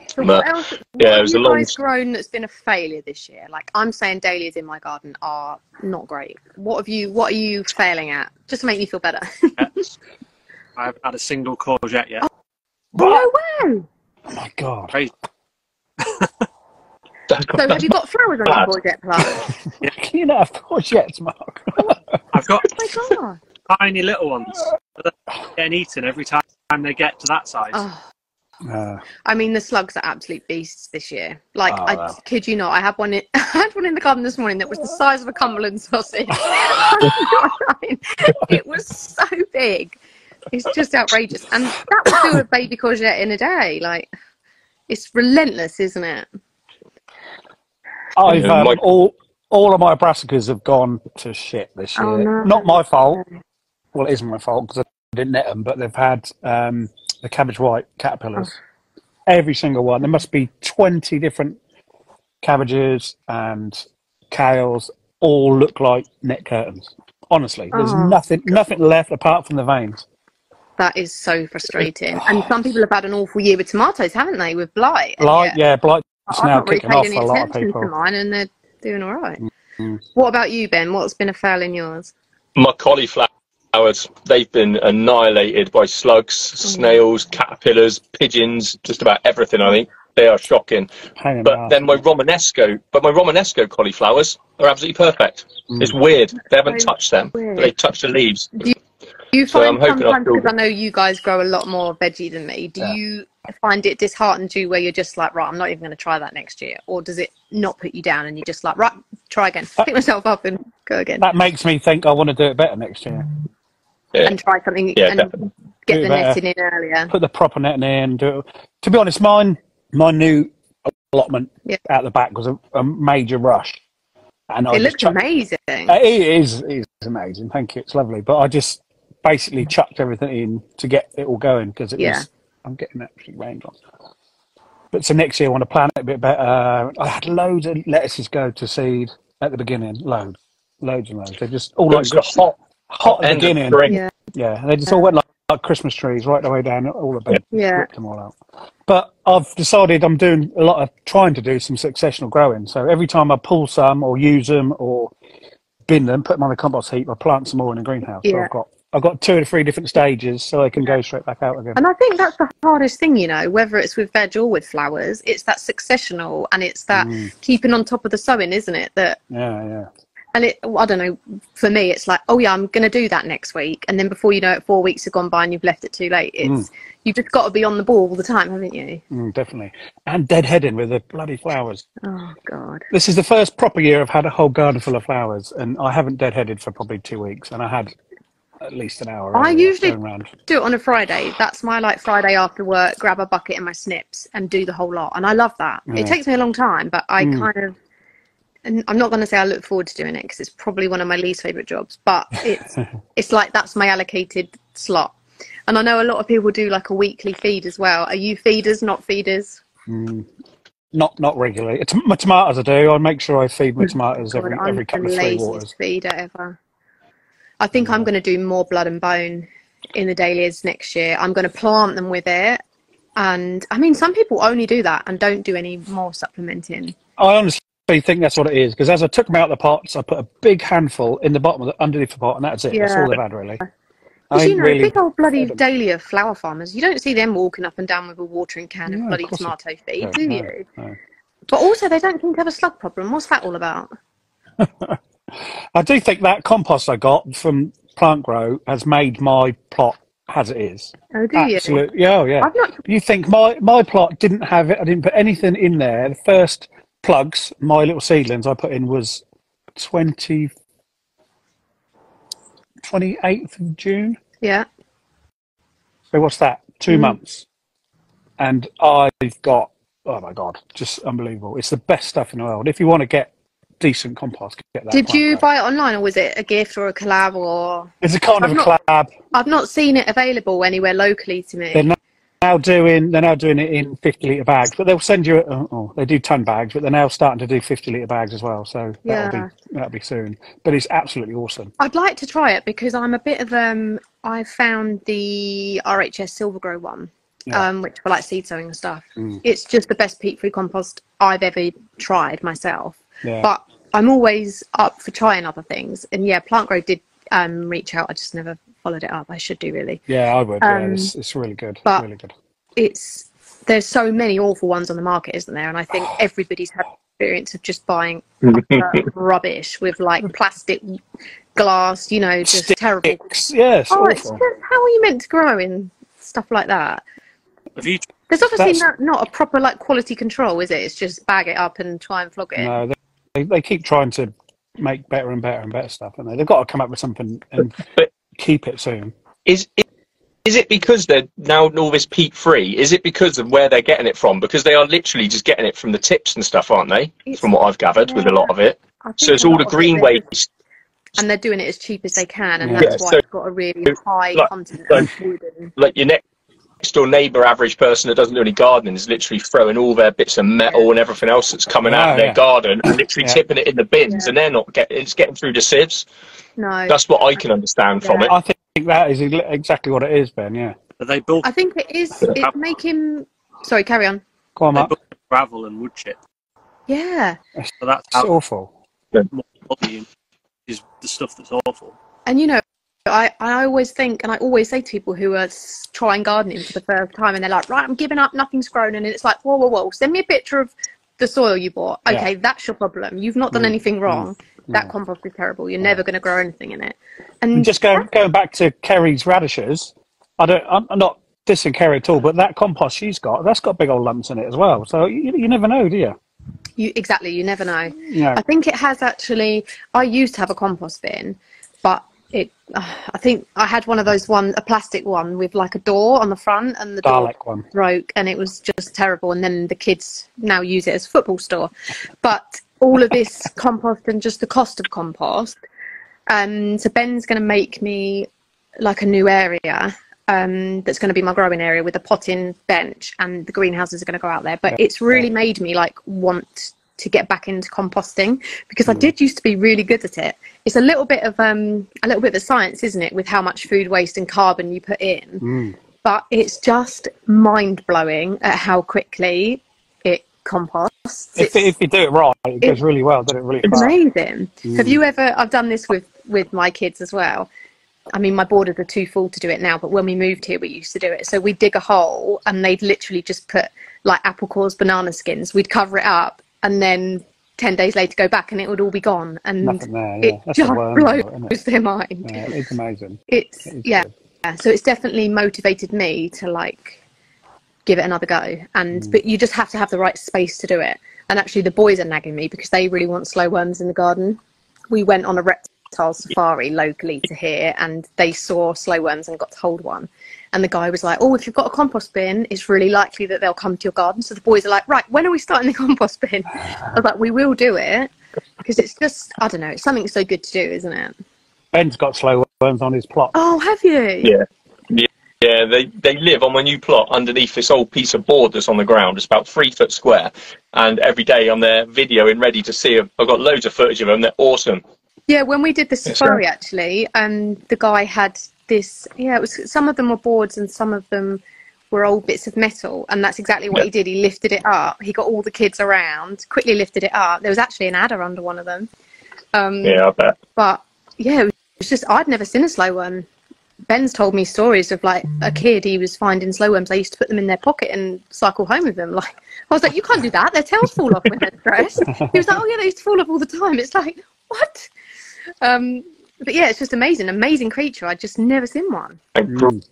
Speaker 6: So
Speaker 4: But,
Speaker 6: what else? What
Speaker 4: yeah, it
Speaker 6: have
Speaker 4: was
Speaker 6: you
Speaker 4: a long-
Speaker 6: guys grown that's been a failure this year? Like I'm saying, dahlias in my garden are not great. What have you? What are you failing at? Just to make me feel better.
Speaker 5: I haven't had a single courgette yet.
Speaker 6: Oh, no way.
Speaker 2: Oh my god.
Speaker 5: Crazy.
Speaker 6: So have you got flowers on
Speaker 4: Bad.
Speaker 6: your courgette plant?
Speaker 2: Can you not have courgettes, Mark?
Speaker 5: I've got
Speaker 6: Oh my god.
Speaker 5: Tiny little ones that getting eaten every time they get to that size.
Speaker 6: Oh.
Speaker 2: Uh,
Speaker 6: I mean, the slugs are absolute beasts this year. Like,
Speaker 2: Oh,
Speaker 6: I
Speaker 2: wow.
Speaker 6: kid you not, I had one. In, I had one in the garden this morning that was the size of a Cumberland sausage. it was so big. It's just outrageous, and that would do a baby courgette in a day. Like, it's relentless, isn't it?
Speaker 2: I've
Speaker 4: Yeah,
Speaker 2: um, all all of my brassicas have gone to shit this year.
Speaker 6: Oh, no.
Speaker 2: Not my fault. Well, it isn't my fault because I didn't net them, but they've had um, the cabbage white caterpillars.
Speaker 6: Oh.
Speaker 2: Every single one. There must be twenty different cabbages and kales. All look like net curtains. Honestly, there's
Speaker 6: Oh,
Speaker 2: nothing nothing left apart from the veins.
Speaker 6: That is so frustrating. And some people have had an awful year with tomatoes, haven't they? With blight.
Speaker 2: Blight,
Speaker 6: yet
Speaker 2: yeah, blight. It's now
Speaker 6: not really
Speaker 2: kicking off a lot of
Speaker 6: attention to mine, and they're doing all right.
Speaker 2: Mm.
Speaker 6: What about you, Ben? What's been a fail in yours?
Speaker 4: My cauliflowers, they've been annihilated by slugs, mm. snails, caterpillars, pigeons, just about everything, I think. They are shocking.
Speaker 2: Pain in the
Speaker 4: But
Speaker 2: arse.
Speaker 4: then my Romanesco, but my Romanesco cauliflowers are absolutely perfect. Mm. It's weird. They haven't
Speaker 6: So
Speaker 4: touched them, but they touched the leaves.
Speaker 6: Do you
Speaker 4: So
Speaker 6: find
Speaker 4: I'm hoping I'll
Speaker 6: sometimes, because I know you guys grow a lot more veggie than me, do
Speaker 2: Yeah.
Speaker 6: you find it disheartened you where you're just like, right, I'm not even going to try that next year? Or does it not put you down and you're just like, right, try again, pick myself up and go again
Speaker 2: that makes me think I want to do it better next year.
Speaker 4: Yeah.
Speaker 6: and try something
Speaker 4: Yeah,
Speaker 6: and
Speaker 4: definitely.
Speaker 6: get
Speaker 2: Do
Speaker 6: the
Speaker 2: better.
Speaker 6: netting in earlier?
Speaker 2: put the proper netting in. Do it. To be honest, mine, my new allotment
Speaker 6: Yeah.
Speaker 2: out the back was a, a major rush. And I
Speaker 6: It
Speaker 2: just
Speaker 6: looks
Speaker 2: chucked-
Speaker 6: amazing.
Speaker 2: Uh, It is, it is amazing. Thank you. It's lovely. But I just basically chucked everything in to get it all going because it
Speaker 6: Yeah.
Speaker 2: was. I'm getting absolutely rained on. But so next year I want to plan it a bit better. I had loads of lettuces go to seed at the beginning. Loads, loads and loads. They just all
Speaker 4: It
Speaker 2: like
Speaker 4: was the hot,
Speaker 2: hot at the beginning.
Speaker 4: spring.
Speaker 6: Yeah.
Speaker 2: Yeah, they just all went like, like Christmas trees right the way down all of them.
Speaker 6: Yeah.
Speaker 2: Ripped them all out. But I've decided I'm doing a lot of trying to do some successional growing. So every time I pull some or use them or bin them, put them on a compost heap, I plant some more in the greenhouse. So
Speaker 6: Yeah.
Speaker 2: I've got I've got two or three different stages so they can go straight back out again.
Speaker 6: And I think that's the hardest thing, you know, whether it's with veg or with flowers, it's that successional and it's that
Speaker 2: Mm.
Speaker 6: keeping on top of the sowing, isn't it? That
Speaker 2: Yeah, yeah.
Speaker 6: And it I don't know, for me it's like, oh yeah, I'm gonna do that next week and then before you know it four weeks have gone by and you've left it too late. It's you've just got to be on the ball all the time, haven't you?
Speaker 2: Mm, definitely. And deadheading with the bloody flowers.
Speaker 6: Oh god.
Speaker 2: This is the first proper year I've had a whole garden full of flowers, and I haven't deadheaded for probably two weeks, and I had at least an hour.
Speaker 6: I usually- Do it on a Friday. That's my like Friday after work, grab a bucket and my snips and do the whole lot. And I love that.
Speaker 2: Yeah.
Speaker 6: It takes me a long time, but I
Speaker 2: Mm.
Speaker 6: kind of and I'm not going to say I look forward to doing it because it's probably one of my least favorite jobs, but it's it's like that's my allocated slot. And I know a lot of people do like a weekly feed as well. Are you feeders, not feeders?
Speaker 2: Mm, not not regularly. It's my tomatoes I do. I make sure I feed my tomatoes
Speaker 6: God,
Speaker 2: every
Speaker 6: I'm
Speaker 2: every couple of three waters.
Speaker 6: feeder ever. I think I'm going to do more blood and bone in the dahlias next year. I'm going to plant them with it. And I mean, some people only do that and don't do any more supplementing.
Speaker 2: I honestly think that's what it is because as I took them out of the pots, I put a big handful in the bottom of the underneath the pot, and that's it. That's
Speaker 6: Yeah.
Speaker 2: all they've had really. I
Speaker 6: Because you know,
Speaker 2: really.
Speaker 6: big old bloody dahlia flower farmers, you don't see them walking up and down with a watering can of
Speaker 2: No, of
Speaker 6: bloody
Speaker 2: course
Speaker 6: tomato feed,
Speaker 2: don't,
Speaker 6: do
Speaker 2: no,
Speaker 6: you?
Speaker 2: no.
Speaker 6: But also, they don't seem to have a slug problem. What's that all about?
Speaker 2: I do think that compost I got from Plant Grow has made my plot as it is.
Speaker 6: Oh, do you?
Speaker 2: Absolutely. Yeah, oh, yeah.
Speaker 6: Not.
Speaker 2: You think my my plot didn't have it? I didn't put anything in there. The first plugs, my little seedlings I put in was 20, 28th of June.
Speaker 6: Yeah.
Speaker 2: So what's that? Two
Speaker 6: Mm.
Speaker 2: months, and I've got oh my god, just unbelievable! It's the best stuff in the world. If you want to get decent compost, get that.
Speaker 6: Did you buy it online or was it a gift or a collab or?
Speaker 2: It's a kind of a
Speaker 6: not-
Speaker 2: collab.
Speaker 6: I've not seen it available anywhere locally to me.
Speaker 2: They're now- doing they're now doing it in 50 litre bags, but they'll send you. Oh, oh, they do ton bags, but they're now starting to do 50 litre bags as well. So that'll
Speaker 6: Yeah.
Speaker 2: be that'll be soon. But it's absolutely awesome.
Speaker 6: I'd like to try it because I'm a bit of um. I found the RHS Sylvagrow one,
Speaker 2: Yeah.
Speaker 6: um, which for like seed sowing and stuff.
Speaker 2: Mm.
Speaker 6: It's just the best peat-free compost I've ever tried myself.
Speaker 2: Yeah.
Speaker 6: But I'm always up for trying other things. And yeah, Plant Grow did um reach out. I just never followed it up. I should do really.
Speaker 2: yeah, I would. yeah,
Speaker 6: um,
Speaker 2: it's, it's really good.
Speaker 6: but-
Speaker 2: really good.
Speaker 6: It's there's so many awful ones on the market, isn't there? And I think everybody's had experience of just buying rubbish with like plastic glass, you know, just terrible.
Speaker 2: Yes. Yeah, it's
Speaker 6: Oh, it's just how are you meant to grow in stuff like that?
Speaker 5: Have you
Speaker 6: There's obviously not, not a proper like quality control, is it? It's just bag it up and try and flog it.
Speaker 2: No, they, they keep trying to make better and better and better stuff, and they? they've got to come up with something and
Speaker 4: But-
Speaker 2: keep it soon.
Speaker 4: Is is it because they're now all this peat free? Is it because of where they're getting it from? Because they are literally just getting it from the tips and stuff, aren't they?
Speaker 6: It's-
Speaker 4: From what I've gathered with a lot of it. So it's all the green waste.
Speaker 6: and they're doing it as cheap as they can, and
Speaker 2: Yeah.
Speaker 6: that's
Speaker 4: Yeah,
Speaker 6: why
Speaker 4: so-
Speaker 6: it's got a really high
Speaker 4: like-
Speaker 6: content
Speaker 4: like-
Speaker 6: of wood. And,
Speaker 4: Like your next door neighbour, average person that doesn't do any gardening, is literally throwing all their bits of metal and everything else that's coming out of their garden and literally
Speaker 2: Yeah.
Speaker 4: tipping it in the bins,
Speaker 6: Yeah.
Speaker 4: and they're not getting it's getting through the sieves.
Speaker 6: No,
Speaker 4: That's what I can understand from it.
Speaker 2: I think that is exactly what it is, Ben. Yeah.
Speaker 5: Are they built?
Speaker 6: I think it is. It's making. Sorry, carry on.
Speaker 2: Go on,
Speaker 5: They
Speaker 2: Mark.
Speaker 5: built gravel and wood chip.
Speaker 6: Yeah,
Speaker 5: So that's
Speaker 2: It's
Speaker 5: how
Speaker 2: awful.
Speaker 5: volume is the stuff that's awful.
Speaker 6: and you know. I, I always think, and I always say to people who are trying gardening for the first time, and they're like, right, I'm giving up, nothing's grown. And it's like, whoa, whoa, whoa, send me a picture of the soil you bought.
Speaker 2: Yeah.
Speaker 6: Okay, that's your problem. You've not done
Speaker 2: Mm,
Speaker 6: anything wrong. That compost is terrible. You're never going to grow anything in it. And
Speaker 2: just going going back to Kerry's radishes, I don't. I'm I'm not dissing Kerry at all, but that compost she's got, that's got big old lumps in it as well. So you, you never know, do you?
Speaker 6: you exactly, you never know.
Speaker 2: Know,
Speaker 6: I think it has actually. I used to have a compost bin, but it. Uh, I think I had one of those one, a plastic one with like a door on the front, and the door
Speaker 2: one.
Speaker 6: broke, and it was just terrible. And then the kids now use it as a football store. But all of this compost and just the cost of compost. Um, so Ben's going to make me like a new area um, that's going to be my growing area with a potting bench, and the greenhouses are going to go out there. But it's really made me like want to get back into composting because I did used to be really good at it. It's a little bit of um, a little bit of a science, isn't it, with how much food waste and carbon you put in.
Speaker 2: Mm.
Speaker 6: But it's just mind blowing at how quickly it composts.
Speaker 2: If, if you do it right, it goes really well. Does it really fast?
Speaker 6: amazing. Have you mm. ever? I've done this with with my kids as well. I mean, my borders are too full to do it now, but when we moved here, we used to do it. So we'd dig a hole, and they'd literally just put like apple cores, banana skins. We'd cover it up, and then ten days later go back, and it would all be gone. And
Speaker 2: there. Yeah,
Speaker 6: it
Speaker 2: that's
Speaker 6: just blows
Speaker 2: it?
Speaker 6: their mind.
Speaker 2: Yeah, it's amazing.
Speaker 6: It's
Speaker 2: It
Speaker 6: yeah.
Speaker 2: good.
Speaker 6: Yeah, so it's definitely motivated me to like give it another go. And
Speaker 2: Mm.
Speaker 6: but you just have to have the right space to do it. And actually the boys are nagging me because they really want slow worms in the garden. We went on a reptile safari locally to here and they saw slow worms and got to hold one. And the guy was like oh if you've got a compost bin it's really likely that they'll come to your garden. So the boys are like right when are we starting the compost bin? I was like we will do it because it's just i don't know it's something so good to do isn't it?
Speaker 2: Ben's got slow worms on his plot.
Speaker 6: oh have you?
Speaker 4: Yeah. Yeah, yeah, they, they live on my new plot underneath this old piece of board that's on the ground. It's about three foot square. And every day I'm there videoing, ready to see them. I've got loads of footage of them. They're awesome.
Speaker 6: Yeah, when we did the
Speaker 4: Yes,
Speaker 6: safari, actually, um, the guy had this. Yeah, it was some of them were boards and some of them were old bits of metal, and that's exactly what
Speaker 4: Yeah.
Speaker 6: he did. He lifted it up. He got all the kids around, quickly lifted it up. There was actually an adder under one of them. Um,
Speaker 4: Yeah, I bet.
Speaker 6: But yeah, it was just I'd never seen a slow worm. Ben's told me stories of like a kid he was finding slow worms. They used to put them in their pocket and cycle home with them. Like I was like, you can't do that. Their tails fall off when they're stressed. He was like, oh yeah, they used to fall off all the time. It's like what? Um, but yeah, it's just amazing, amazing creature. I'd just never seen one.
Speaker 4: And gr-
Speaker 2: Mm.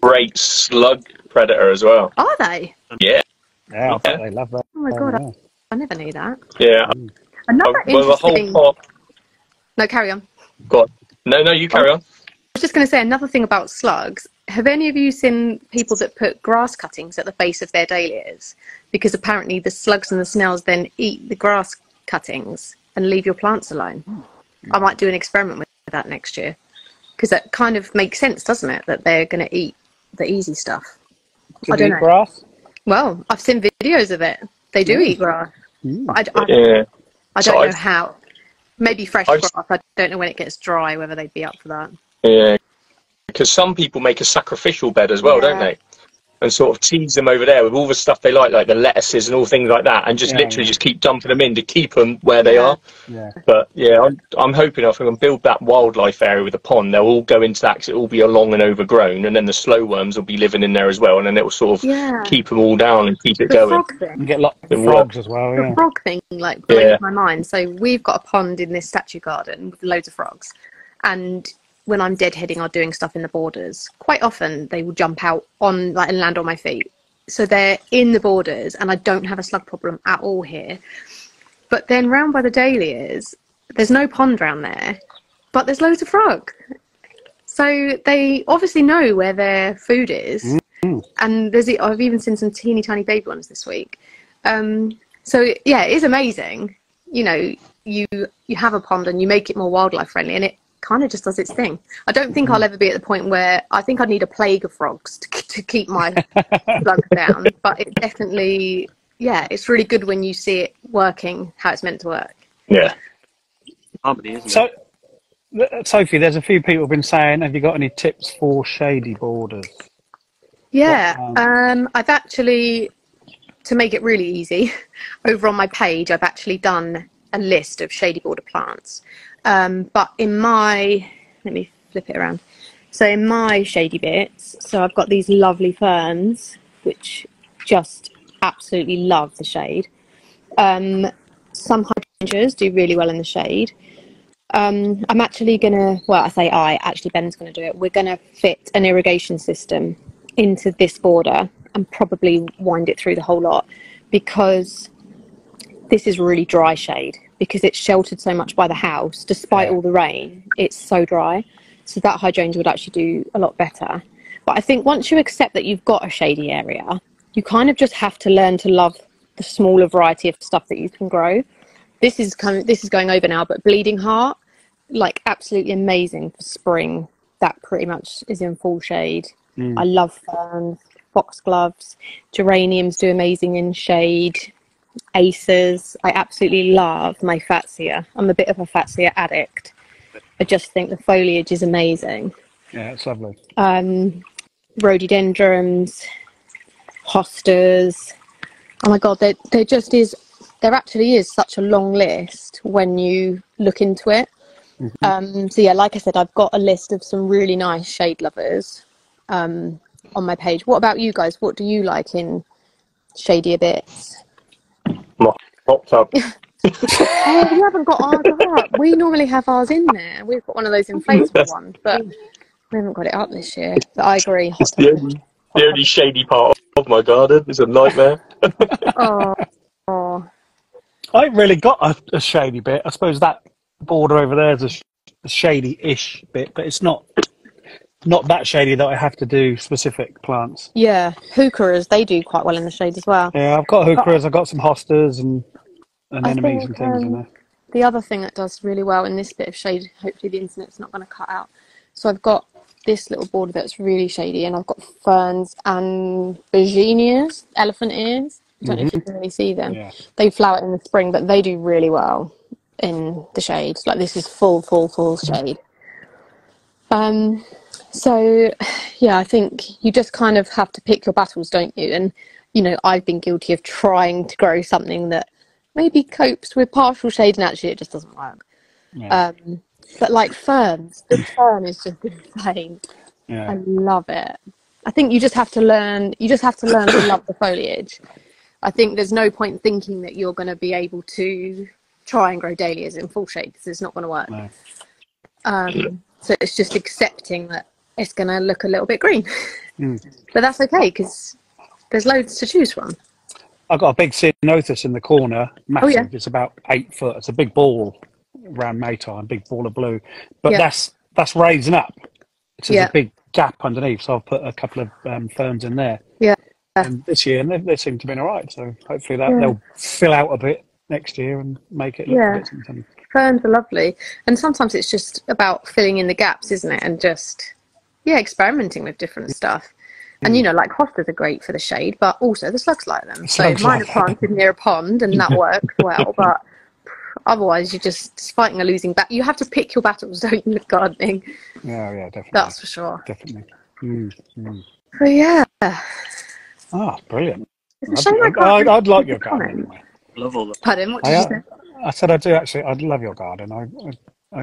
Speaker 4: great slug predator as well.
Speaker 6: Are they?
Speaker 4: Yeah,
Speaker 2: Yeah, I bet they love that.
Speaker 6: Oh my god,
Speaker 2: yeah.
Speaker 6: I, I never knew that.
Speaker 4: yeah.
Speaker 6: Another
Speaker 4: well, the whole
Speaker 6: interesting.
Speaker 4: pot
Speaker 6: No, carry on.
Speaker 4: got. No, no, you carry on.
Speaker 6: I was just going to say another thing about slugs. Have any of you seen people that put grass cuttings at the base of their dahlias? Because apparently the slugs and the snails then eat the grass cuttings and leave your plants alone. I might do an experiment with that next year. Because that kind of makes sense, doesn't it? That they're going to eat the easy stuff.
Speaker 2: Do
Speaker 6: I
Speaker 2: they
Speaker 6: don't
Speaker 2: eat
Speaker 6: know.
Speaker 2: grass?
Speaker 6: Well, I've seen videos of it. They do eat grass.
Speaker 2: Mm.
Speaker 6: I, I,
Speaker 4: Yeah.
Speaker 6: I don't know
Speaker 4: I've-
Speaker 6: how. Maybe fresh
Speaker 4: I've-
Speaker 6: grass. I don't know when it gets dry whether they'd be up for that.
Speaker 4: Yeah, because some people make a sacrificial bed as well, don't they? And sort of tease them over there with all the stuff they like, like the lettuces and all things like that, and just
Speaker 2: Yeah,
Speaker 4: literally
Speaker 2: yeah.
Speaker 4: just keep dumping them in to keep them where they
Speaker 6: Yeah.
Speaker 4: are.
Speaker 2: Yeah.
Speaker 4: But yeah, I'm, I'm hoping if I can build that wildlife area with a pond, they'll all go into that because it'll all be long and overgrown, and then the slow worms will be living in there as well, and then it'll sort of
Speaker 6: Yeah.
Speaker 4: keep them all down and keep it
Speaker 6: the
Speaker 4: going.
Speaker 6: frog thing.
Speaker 2: You get lots of
Speaker 4: It
Speaker 2: frogs as well,
Speaker 6: the frog thing like blows
Speaker 4: Yeah.
Speaker 6: my mind. So we've got a pond in this statue garden with loads of frogs, and when I'm deadheading or doing stuff in the borders, quite often they will jump out on like and land on my feet. So they're in the borders, and I don't have a slug problem at all here. But then round by the dahlias, there's no pond round there, but there's loads of frogs. So they obviously know where their food is, and there's I've even seen some teeny tiny baby ones this week. Um, so yeah, it is amazing. You know, you you have a pond and you make it more wildlife friendly, and it kind of just does its thing. I don't think I'll mm. ever be at the point where I think I'd need a plague of frogs to, to keep my slugs down. But it definitely, yeah, it's really good when you see it working how it's meant to work.
Speaker 4: Yeah.
Speaker 5: Harmony, isn't
Speaker 2: So,
Speaker 5: it?
Speaker 2: th- uh, Sophie, there's a few people have been saying, have you got any tips for shady borders?
Speaker 6: Yeah,
Speaker 2: What,
Speaker 6: um, um I've actually, to make it really easy, over on my page, I've actually done a list of shady border plants. Um, but in my, let me flip it around. So in my shady bits, so I've got these lovely ferns, which just absolutely love the shade. Um, some hydrangeas do really well in the shade. Um, I'm actually gonna, well, I say I, actually Ben's gonna do it. We're gonna fit an irrigation system into this border and probably wind it through the whole lot because this is really dry shade because it's sheltered so much by the house despite all the rain it's so dry so that hydrangea would actually do a lot better. But I think once you accept that you've got a shady area, you kind of just have to learn to love the smaller variety of stuff that you can grow. This is kind of this is going over now, but bleeding heart, like absolutely amazing for spring. That pretty much is in full shade. Mm. I love ferns, foxgloves, geraniums do amazing in shade. Acers, I absolutely love my fatsia. I'm a bit of a fatsia addict. I just think the foliage is amazing
Speaker 2: Yeah, it's lovely.
Speaker 6: um, rhododendrons, hostas. Oh my god, there there just is there actually is such a long list when you look into it. Um, so yeah, like I said, I've got a list of some really nice shade lovers um, on my page. What about you guys? What do you like in shadier bits?
Speaker 4: My hot tub.
Speaker 6: Oh, we haven't got ours up. We normally have ours in there. We've got one of those inflatable ones, but we haven't got it up this year. But I agree.
Speaker 4: It's the only, the only shady part of my garden. It's a nightmare.
Speaker 6: Oh, oh.
Speaker 2: I ain't really got a, a shady bit. I suppose that border over there is a, sh- a shady-ish bit, but it's not not that shady that I have to do specific plants.
Speaker 6: Yeah, heucheras, they do quite well in the shade as well.
Speaker 2: Yeah, I've got heucheras, I've got some hostas and anemones
Speaker 6: think,
Speaker 2: and things in
Speaker 6: um,
Speaker 2: there.
Speaker 6: The other thing that does really well in this bit of shade, hopefully the internet's not going to cut out. So I've got this little border that's really shady, and I've got ferns and begonias, elephant ears. I don't know if you can really see them.
Speaker 2: Yeah.
Speaker 6: They flower in the spring, but they do really well in the shade. Like this is full, full, full shade. Um, so yeah, I think you just kind of have to pick your battles, don't you? And you know, I've been guilty of trying to grow something that maybe copes with partial shade, and actually it just doesn't work.
Speaker 2: Yeah.
Speaker 6: Um, but like ferns, the fern is just insane.
Speaker 2: yeah.
Speaker 6: I love it. I think you just have to learn. You just have to learn to love the foliage. I think there's no point thinking that you're going to be able to try and grow dahlias in full shade because it's not going to work.
Speaker 2: No.
Speaker 6: Um, so it's just accepting that it's going to look a little bit green,
Speaker 2: Mm.
Speaker 6: but that's okay because there's loads to choose from.
Speaker 2: I've got a big ceanothus in the corner, massive.
Speaker 6: Oh, yeah.
Speaker 2: It's about eight foot. It's a big ball around Maytime, big ball of blue. But
Speaker 6: Yeah.
Speaker 2: that's that's raising up. So there's
Speaker 6: Yeah.
Speaker 2: a big gap underneath. So I've put a couple of um, ferns in there.
Speaker 6: Yeah.
Speaker 2: And this year, and they, they seem to be all right. So hopefully that they'll fill out a bit next year and make it look
Speaker 6: Yeah.
Speaker 2: a bit something.
Speaker 6: Ferns are lovely, and sometimes it's just about filling in the gaps, isn't it? And just yeah, experimenting with different stuff. And you know, like hostas are great for the shade, but also the slugs like them. So
Speaker 2: Slugs
Speaker 6: mine are
Speaker 2: like them.
Speaker 6: planted near a pond, and that works well. But otherwise, you're just fighting a losing battle. You have to pick your battles, don't you, with gardening?
Speaker 2: Yeah, yeah, definitely.
Speaker 6: That's for sure.
Speaker 2: definitely. Mm, mm.
Speaker 6: But yeah,
Speaker 2: Ah, brilliant.
Speaker 6: it's a I
Speaker 2: I'd, I'd, I'd like your
Speaker 6: the
Speaker 2: garden
Speaker 6: comment.
Speaker 2: anyway.
Speaker 5: Love all the
Speaker 6: Pardon, what did
Speaker 2: I,
Speaker 6: you say?
Speaker 2: I said I do actually. I'd love your garden. I, I,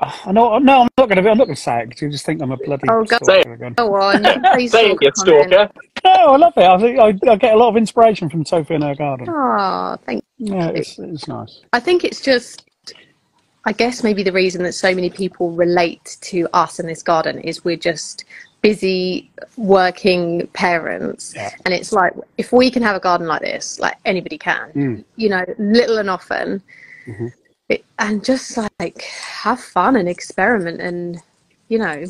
Speaker 2: I, I know. No, I'm not going to be. I'm not going to say it because you just think I'm a bloody
Speaker 6: Oh, go-
Speaker 2: stalker again.
Speaker 6: Go on, you can please
Speaker 4: Say it,
Speaker 6: comment.
Speaker 4: stalker.
Speaker 2: No, I love it. I think I, I get a lot of inspiration from Sophie and her garden.
Speaker 6: Oh, thank
Speaker 2: Yeah, it's it's nice.
Speaker 6: I think it's just, I guess maybe the reason that so many people relate to us in this garden is we're just busy working parents.
Speaker 2: Yeah.
Speaker 6: And it's like, if we can have a garden like this, like anybody can,
Speaker 2: Mm.
Speaker 6: you know, little and often,
Speaker 2: Mhm.
Speaker 6: it, and just like have fun and experiment and, you know,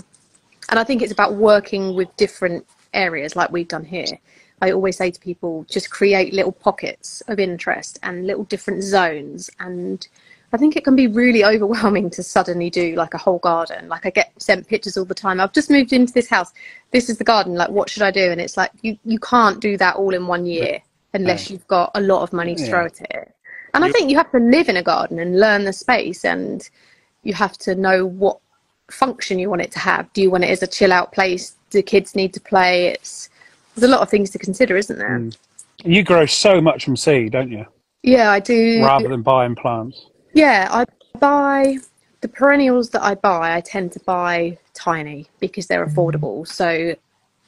Speaker 6: and I think it's about working with different areas like we've done here. I always say to people, just create little pockets of interest and little different zones. And I think it can be really overwhelming to suddenly do like a whole garden. Like I get sent pictures all the time. I've just moved into this house. This is the garden. Like, what should I do? And it's like you you can't do that all in one year unless you've got a lot of money to
Speaker 2: Yeah.
Speaker 6: throw at it. And I think you have to live in a garden and learn the space, and you have to know what function you want it to have. Do you want it as a chill out place? Do kids need to play? It's there's a lot of things to consider, isn't there?
Speaker 2: Mm. You grow so much from seed, don't you?
Speaker 6: Yeah, I do.
Speaker 2: Rather than buying plants.
Speaker 6: Yeah, I buy the perennials that I buy. I tend to buy tiny because they're mm-hmm. affordable. So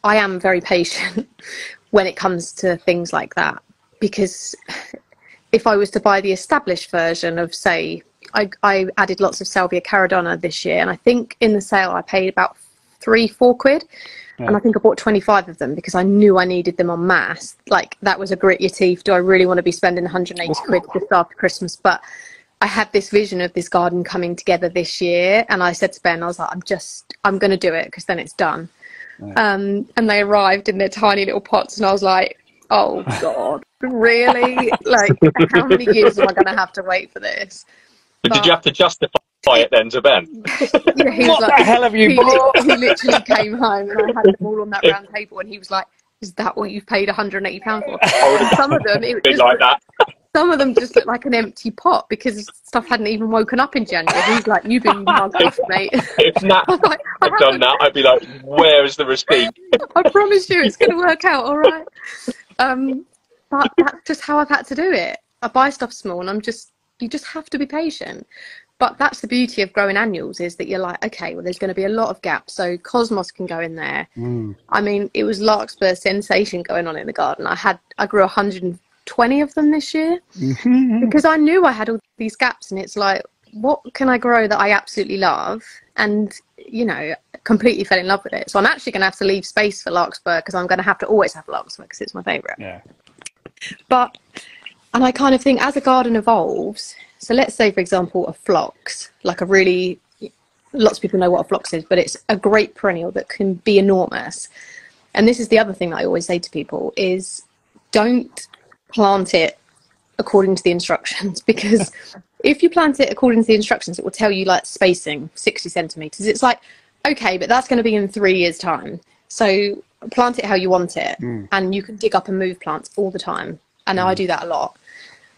Speaker 6: I am very patient when it comes to things like that because if I was to buy the established version of, say, I, I added lots of Salvia caradonna this year, and I think in the sale I paid about three, four quid. And I think I bought 25 of them because I knew I needed them en masse. Like, that was a grit your teeth. Do I really want to be spending 180 quid just after Christmas? But I had this vision of this garden coming together this year, and I said to Ben, I was like, I'm just, I'm going to do it because then it's done. Um, and they arrived in their tiny little pots, and I was like, oh God, really? like, how many years am I going to have to wait for this?
Speaker 4: But did you have to justify it then to Ben?
Speaker 6: Yeah, he was
Speaker 2: What
Speaker 6: like,
Speaker 2: the hell have you
Speaker 6: he,
Speaker 2: bought?
Speaker 6: he literally came home and I had them all on that round table, and he was like, "Is that what you've paid 180 pounds for?" Some of them, it was
Speaker 4: like that.
Speaker 6: some of them just looked like an empty pot because stuff hadn't even woken up in January. He's like, "You've been mugged off, mate."
Speaker 4: If Nat
Speaker 6: I was like, I,
Speaker 4: had done that, I'd be like, where is the receipt?
Speaker 6: I promise you, it's going to work out all right. Um, but that's just how I've had to do it. I buy stuff small, and I'm just you just have to be patient. But that's the beauty of growing annuals is that you're like, okay, well, there's going to be a lot of gaps. So Cosmos can go in there.
Speaker 2: Mm.
Speaker 6: I mean, it was larkspur sensation going on in the garden. I had I grew 120 of them this year
Speaker 2: Mhm.
Speaker 6: because I knew I had all these gaps, and it's like, what can I grow that I absolutely love? And you know, completely fell in love with it. So I'm actually going to have to leave space for larkspur because I'm going to have to always have larkspur because it's my favourite.
Speaker 2: Yeah.
Speaker 6: But and I kind of think as a garden evolves, so let's say for example a phlox, like a really lots of people know what a phlox is, but it's a great perennial that can be enormous. And this is the other thing that I always say to people is don't plant it according to the instructions because if you plant it according to the instructions it will tell you like spacing 60 centimeters. It's like okay but that's going to be in three years time. So plant it how you want it hmm. and you can dig up and move plants all the time. And i hmm. do that a lot.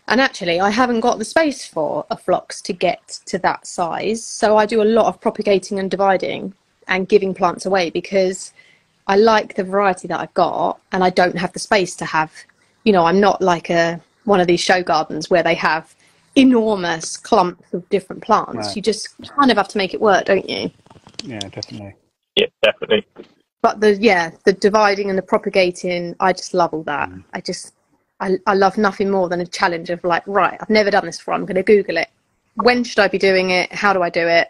Speaker 6: And actually i haven't got the space for a phlox to get to that size. So i do a lot of propagating and dividing and giving plants away because i like the variety that i've got and i don't have the space to have you know i'm not like a one of these show gardens where they have enormous clumps of different plants.
Speaker 2: Right.
Speaker 6: you just kind of have to make it work don't you?
Speaker 2: Yeah, definitely.
Speaker 4: Yeah, definitely.
Speaker 6: but the yeah the dividing and the propagating i just love all that. Mm. I just I, I love nothing more than a challenge of like right i've never done this before i'm going to google it. When should i be doing it? How do i do it?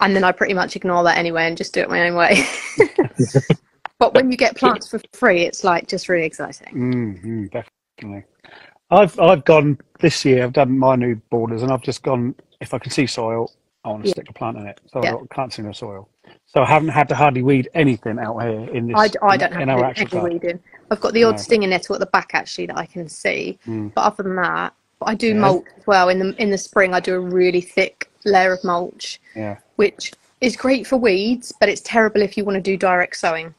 Speaker 6: And then i pretty much ignore that anyway and just do it my own way but when you get plants for free it's like just really exciting
Speaker 2: Mm-hmm, definitely. I've I've gone this year. I've done my new borders, and I've just gone. If I can see soil, I want to
Speaker 6: Yeah.
Speaker 2: stick a plant in it. So
Speaker 6: Yeah.
Speaker 2: I can't see no soil. So I haven't had to hardly weed anything out here in this.
Speaker 6: I, d- I don't have
Speaker 2: in our
Speaker 6: any,
Speaker 2: actual
Speaker 6: weeding. I've got the odd
Speaker 2: No.
Speaker 6: stinger nettle at the back actually that I can see,
Speaker 2: Mm.
Speaker 6: but other than that, I do
Speaker 2: Yeah.
Speaker 6: mulch as well. In the in the spring, I do a really thick layer of mulch,
Speaker 2: Yeah.
Speaker 6: which is great for weeds, but it's terrible if you want to do direct sowing,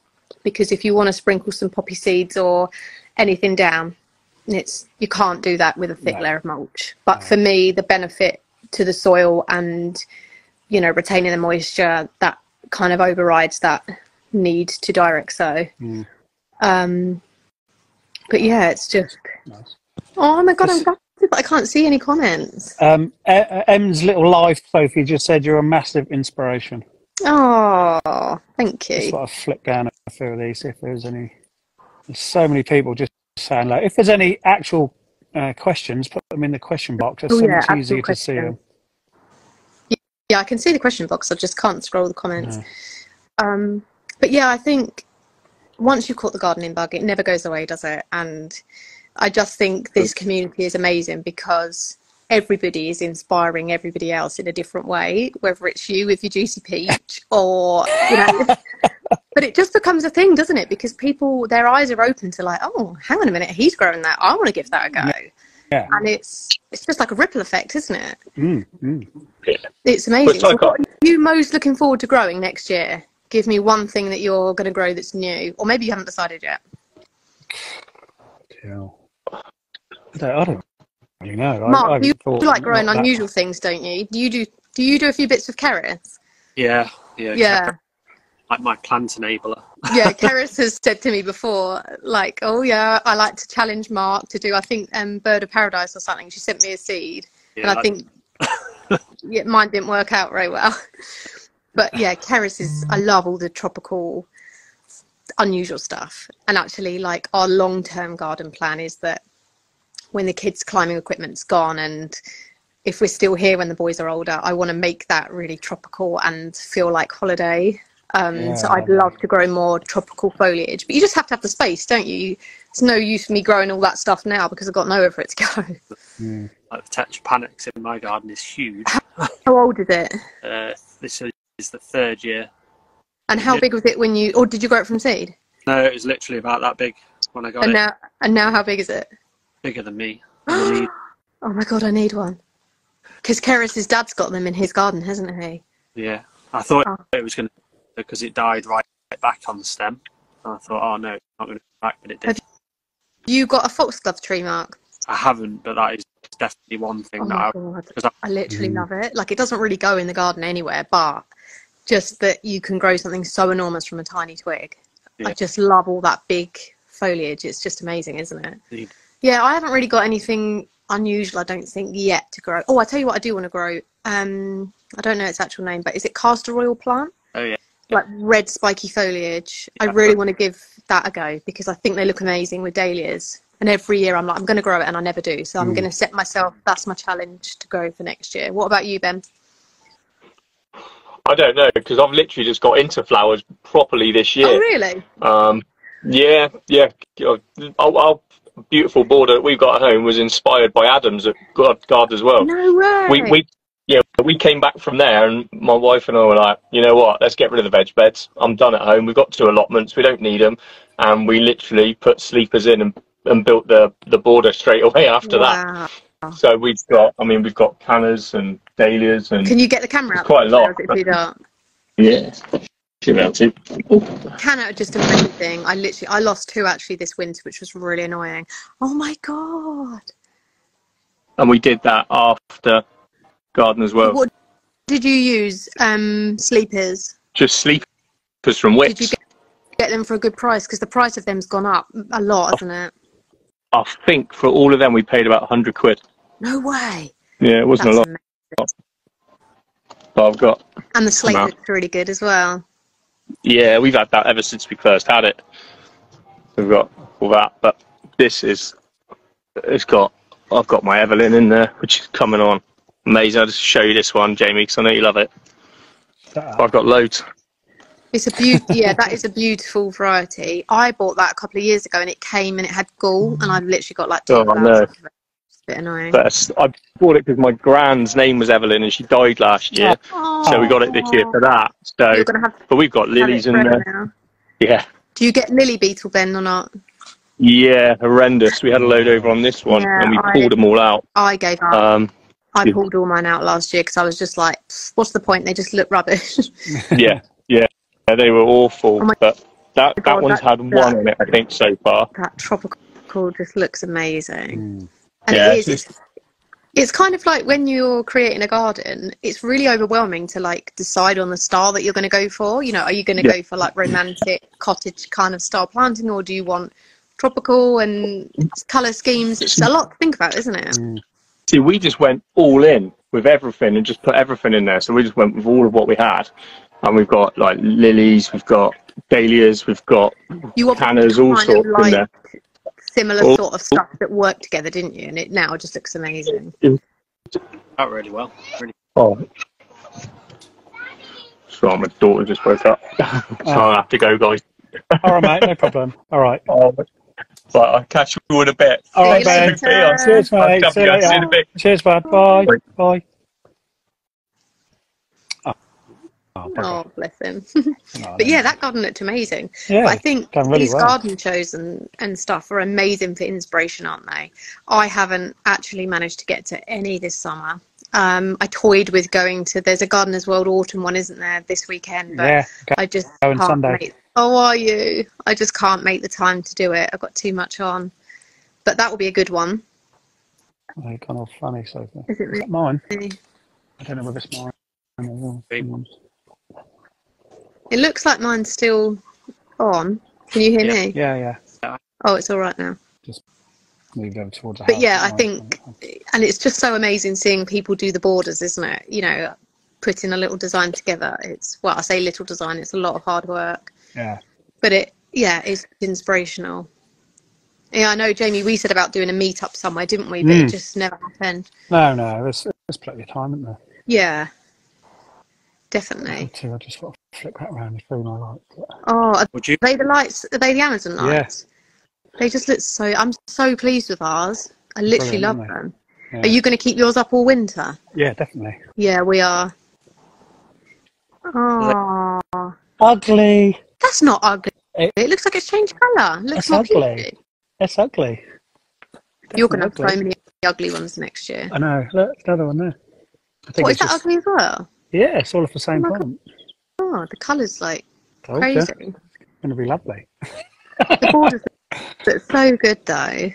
Speaker 6: because if you want to sprinkle some poppy seeds or anything down, it's you can't do that with a thick
Speaker 2: No.
Speaker 6: layer of mulch. But for me, the benefit to the soil and you know retaining the moisture that kind of overrides that need to direct sow.
Speaker 2: Mm.
Speaker 6: Um, but yeah, it's just
Speaker 2: Nice.
Speaker 6: oh my god, I'm
Speaker 2: This-
Speaker 6: gutted that I can't see any comments.
Speaker 2: Um, Em's little life, Sophie, just said you're a massive inspiration.
Speaker 6: Oh, thank you.
Speaker 2: thought I'd flip down a few of these, see if there's any. There's so many people just saying, like, if there's any actual uh, questions, put them in the question box. It's
Speaker 6: Oh,
Speaker 2: so
Speaker 6: yeah,
Speaker 2: much easier to see them.
Speaker 6: Yeah, I can see the question box. I just can't scroll the comments. Um, but yeah, I think once you've caught the gardening bug, it never goes away, does it? And I just think this community is amazing because everybody is inspiring everybody else in a different way, whether it's you with your juicy peach or, you know. but it just becomes a thing, doesn't it? Because people, their eyes are open to like, oh, hang on a minute, he's growing that. I want to give that a go.
Speaker 2: Yeah.
Speaker 6: And it's it's just like a ripple effect, isn't it?
Speaker 2: Mm, mm.
Speaker 6: It's amazing.
Speaker 4: like
Speaker 6: So what are you most looking forward to growing next year? Give me one thing that you're going to grow that's new, or maybe you haven't decided yet.
Speaker 2: Hell. I don't, I don't really know.
Speaker 6: Mark,
Speaker 2: I
Speaker 6: you,
Speaker 2: thought
Speaker 6: you like growing
Speaker 2: not that-
Speaker 6: unusual things, don't you? Do you do? Do you do a few bits of carrots?
Speaker 5: Yeah, yeah,
Speaker 6: Yeah,
Speaker 5: Like my plant enabler.
Speaker 6: yeah. Keris has said to me before, like, "Oh yeah, I like to challenge Mark to do. I think um, Bird of Paradise or something. She sent me a seed,
Speaker 5: Yeah,
Speaker 6: and I think yeah, mine didn't work out very well. But yeah, Keris is. I love all the tropical, unusual stuff. And actually, like our long-term garden plan is that when the kids' climbing equipment's gone, and if we're still here when the boys are older, I want to make that really tropical and feel like holiday. Um, so I'd love to grow more tropical foliage, but you just have to have the space, don't you? It's no use me growing all that stuff now because I've got nowhere for it to go.
Speaker 2: Mm.
Speaker 5: like the tetrapanax in my garden is huge.
Speaker 6: How old is it?
Speaker 5: Uh, this is the third year.
Speaker 6: And how
Speaker 5: Yeah.
Speaker 6: big was it when you, or did you grow it from seed?
Speaker 5: No, it was literally about that big when I got
Speaker 6: And
Speaker 5: it.
Speaker 6: now, and now how big is it?
Speaker 5: Bigger than me. And the lead-
Speaker 6: Oh my god, I need one. Because Keris's dad's got them in his garden, hasn't he?
Speaker 5: yeah, I thought
Speaker 6: Oh.
Speaker 5: it was going to because it died right back on the stem. And I thought, oh no, it's not going to come back, but it did.
Speaker 6: Have You got a foxglove tree, Mark?
Speaker 5: I haven't, but that is definitely one thing
Speaker 6: Oh
Speaker 5: that I
Speaker 6: god,
Speaker 5: because I,
Speaker 6: I literally
Speaker 2: Mm.
Speaker 6: love it. Like it doesn't really go in the garden anywhere, but just that you can grow something so enormous from a tiny twig. I just love all that big foliage. It's just amazing, isn't it?
Speaker 5: Indeed.
Speaker 6: Yeah, I haven't really got anything unusual, I don't think, yet to grow. Oh, I tell you what, I do want to grow. Um, I don't know its actual name, but is it castor oil plant?
Speaker 5: oh yeah,
Speaker 6: Like red spiky foliage. I really want to give that a go because I think they look amazing with dahlias. And every year I'm like, I'm going to grow it, and I never do. So I'm
Speaker 2: Mm.
Speaker 6: going to set myself that's my challenge to grow for next year. What about you, Ben?
Speaker 4: I don't know because I've literally just got into flowers properly this year.
Speaker 6: Oh, really?
Speaker 4: Um, yeah, yeah. Our, our beautiful border that we've got at home was inspired by Adams at God, God as well.
Speaker 6: No way.
Speaker 4: We, we, yeah, we came back from there, and my wife and I were like, you know what? Let's get rid of the veg beds. I'm done at home. We've got two allotments. We don't need them, and we literally put sleepers in and, and built the the border straight away after that. So we've got, I mean, we've got cannas and dahlias and
Speaker 6: Can you get the camera
Speaker 4: It's
Speaker 6: out?
Speaker 4: quite a lot.
Speaker 6: Or is it too dark?
Speaker 4: yeah. Be able to.
Speaker 6: Canna are just amazing. I literally, I lost two actually this winter, which was really annoying. Oh my god!
Speaker 4: And we did that after garden as well.
Speaker 6: What did you use? Um, sleepers.
Speaker 4: Just sleepers from
Speaker 6: Did you get, get them for a good price? Because the price of them's gone up a lot, hasn't it?
Speaker 4: I think for all of them we paid about 100 quid.
Speaker 6: No way.
Speaker 4: Yeah, it wasn't
Speaker 6: That's
Speaker 4: a lot.
Speaker 6: amazing.
Speaker 4: But I've got,
Speaker 6: And the slate looks really good as well.
Speaker 4: Yeah, we've had that ever since we first had it. We've got all that. But this is, it's got, I've got my Evelyn in there, which is coming on. Amazing. I'll just show you this one, Jamie, because I know you love it.
Speaker 2: That-
Speaker 4: I've got loads.
Speaker 6: It's a beaut. yeah, that is a beautiful variety. I bought that a couple of years ago, and it came and it had gall, and I've literally got like two
Speaker 4: Oh,
Speaker 6: flowers
Speaker 4: no.
Speaker 6: Bit annoying.
Speaker 4: But I bought it because my grand's name was Evelyn and she died last year. So we got it this year for that. So,
Speaker 6: You're gonna have
Speaker 4: but we've got lilies in
Speaker 6: forever
Speaker 4: there.
Speaker 6: now.
Speaker 4: Yeah.
Speaker 6: Do you get lily beetle, Ben, or not?
Speaker 4: Yeah, horrendous. We had a load over on this one
Speaker 6: Yeah,
Speaker 4: and we
Speaker 6: I-
Speaker 4: pulled them all out.
Speaker 6: I gave up.
Speaker 4: Um,
Speaker 6: I
Speaker 4: yeah.
Speaker 6: pulled all mine out last year because I was just like, what's the point? They just look rubbish.
Speaker 4: yeah, yeah, they were awful.
Speaker 6: Oh my
Speaker 4: but that that
Speaker 6: God,
Speaker 4: one's
Speaker 6: that-
Speaker 4: had one in it, I think, so far.
Speaker 6: that tropical just looks amazing.
Speaker 2: Mm.
Speaker 6: And
Speaker 4: Yeah,
Speaker 6: it is.
Speaker 4: it's
Speaker 6: It's, kind of like when you're creating a garden, it's really overwhelming to like decide on the style that you're going to go for. You know, are you going to
Speaker 4: Yeah.
Speaker 6: go for like romantic cottage kind of style planting, or do you want tropical and color schemes? It's a lot to think about, isn't it?
Speaker 2: Mm.
Speaker 4: See, we just went all in with everything and just put everything in there. So we just went with all of what we had, and we've got like lilies, we've got dahlias, we've got
Speaker 6: You obviously
Speaker 4: all sorts in there.
Speaker 6: Similar
Speaker 4: Oh.
Speaker 6: sort of stuff that work together, didn't you? And it now just looks amazing.
Speaker 5: out really well. Really.
Speaker 4: Oh. Sorry, my daughter just woke up, ah. so I have to go, guys.
Speaker 2: All right, mate, no problem. All right.
Speaker 4: Oh, but I'll catch you all in a bit.
Speaker 2: All
Speaker 6: See
Speaker 2: right,
Speaker 6: you later.
Speaker 2: Cheers, mate. See you
Speaker 4: guys, see you in
Speaker 2: later.
Speaker 4: a bit.
Speaker 2: Cheers, bud. Bye.
Speaker 4: Bye.
Speaker 2: Bye. Oh, oh.
Speaker 6: Oh, bless him.
Speaker 2: No,
Speaker 6: but yeah, that garden looked amazing.
Speaker 2: yeah,
Speaker 6: But I think
Speaker 2: really
Speaker 6: these
Speaker 2: well.
Speaker 6: garden shows and, and stuff are amazing for inspiration, aren't they? I haven't actually managed to get to any this summer. Um, I toyed with going to. There's a Gardeners World Autumn one, isn't there, this weekend? But
Speaker 2: yeah, go-
Speaker 6: I just
Speaker 2: Going
Speaker 6: can't
Speaker 2: Sunday.
Speaker 6: make. Oh, are you? I just can't make the time to do it. I've got too much on. But that will be a good one.
Speaker 2: oh, you've gone all funny, Sophie.
Speaker 6: Is it
Speaker 2: Is that mine? I don't know whether it's mine. Or
Speaker 5: Big
Speaker 2: someone's.
Speaker 6: It looks like mine's still on. Can you hear
Speaker 5: Yeah.
Speaker 6: me?
Speaker 2: Yeah, yeah.
Speaker 6: Oh, it's all right now.
Speaker 2: Just moved over towards the
Speaker 6: But yeah, I think, and it's just so amazing seeing people do the borders, isn't it? You know, putting a little design together. It's well, I say little design. It's a lot of hard work,
Speaker 2: Yeah.
Speaker 6: but it, yeah, it's inspirational. Yeah, I know, Jamie. We said about doing a meetup somewhere, didn't we? But it
Speaker 2: Mm.
Speaker 6: just never happened.
Speaker 2: No, no, there's, there's plenty of time, isn't there?
Speaker 6: Yeah, definitely.
Speaker 2: Too, I just got to flick that around through my light.
Speaker 6: Oh, are
Speaker 5: Would you?
Speaker 6: they the lights? Are they the Amazon
Speaker 2: Yeah.
Speaker 6: lights? They just look so. I'm so pleased with ours. I literally
Speaker 2: Brilliant,
Speaker 6: love them.
Speaker 2: Yeah.
Speaker 6: Are you going to keep yours up all winter?
Speaker 2: Yeah, definitely.
Speaker 6: Yeah, we are. Oh,
Speaker 2: ugly.
Speaker 6: That's not ugly.
Speaker 2: It-
Speaker 6: It, looks like it's changed colour. It looks
Speaker 2: It's
Speaker 6: more
Speaker 2: ugly.
Speaker 6: peachy.
Speaker 2: It's ugly.
Speaker 6: You're going to have
Speaker 2: Definitely
Speaker 6: so many ugly ones next year.
Speaker 2: I know. Look, another one there. I think
Speaker 6: What, is that
Speaker 2: just,
Speaker 6: ugly as well?
Speaker 2: Yeah, it's all of the same
Speaker 6: Oh
Speaker 2: plant.
Speaker 6: Oh, the colour's like
Speaker 2: Told
Speaker 6: crazy.
Speaker 2: It's going to be lovely.
Speaker 6: The borders are so good though.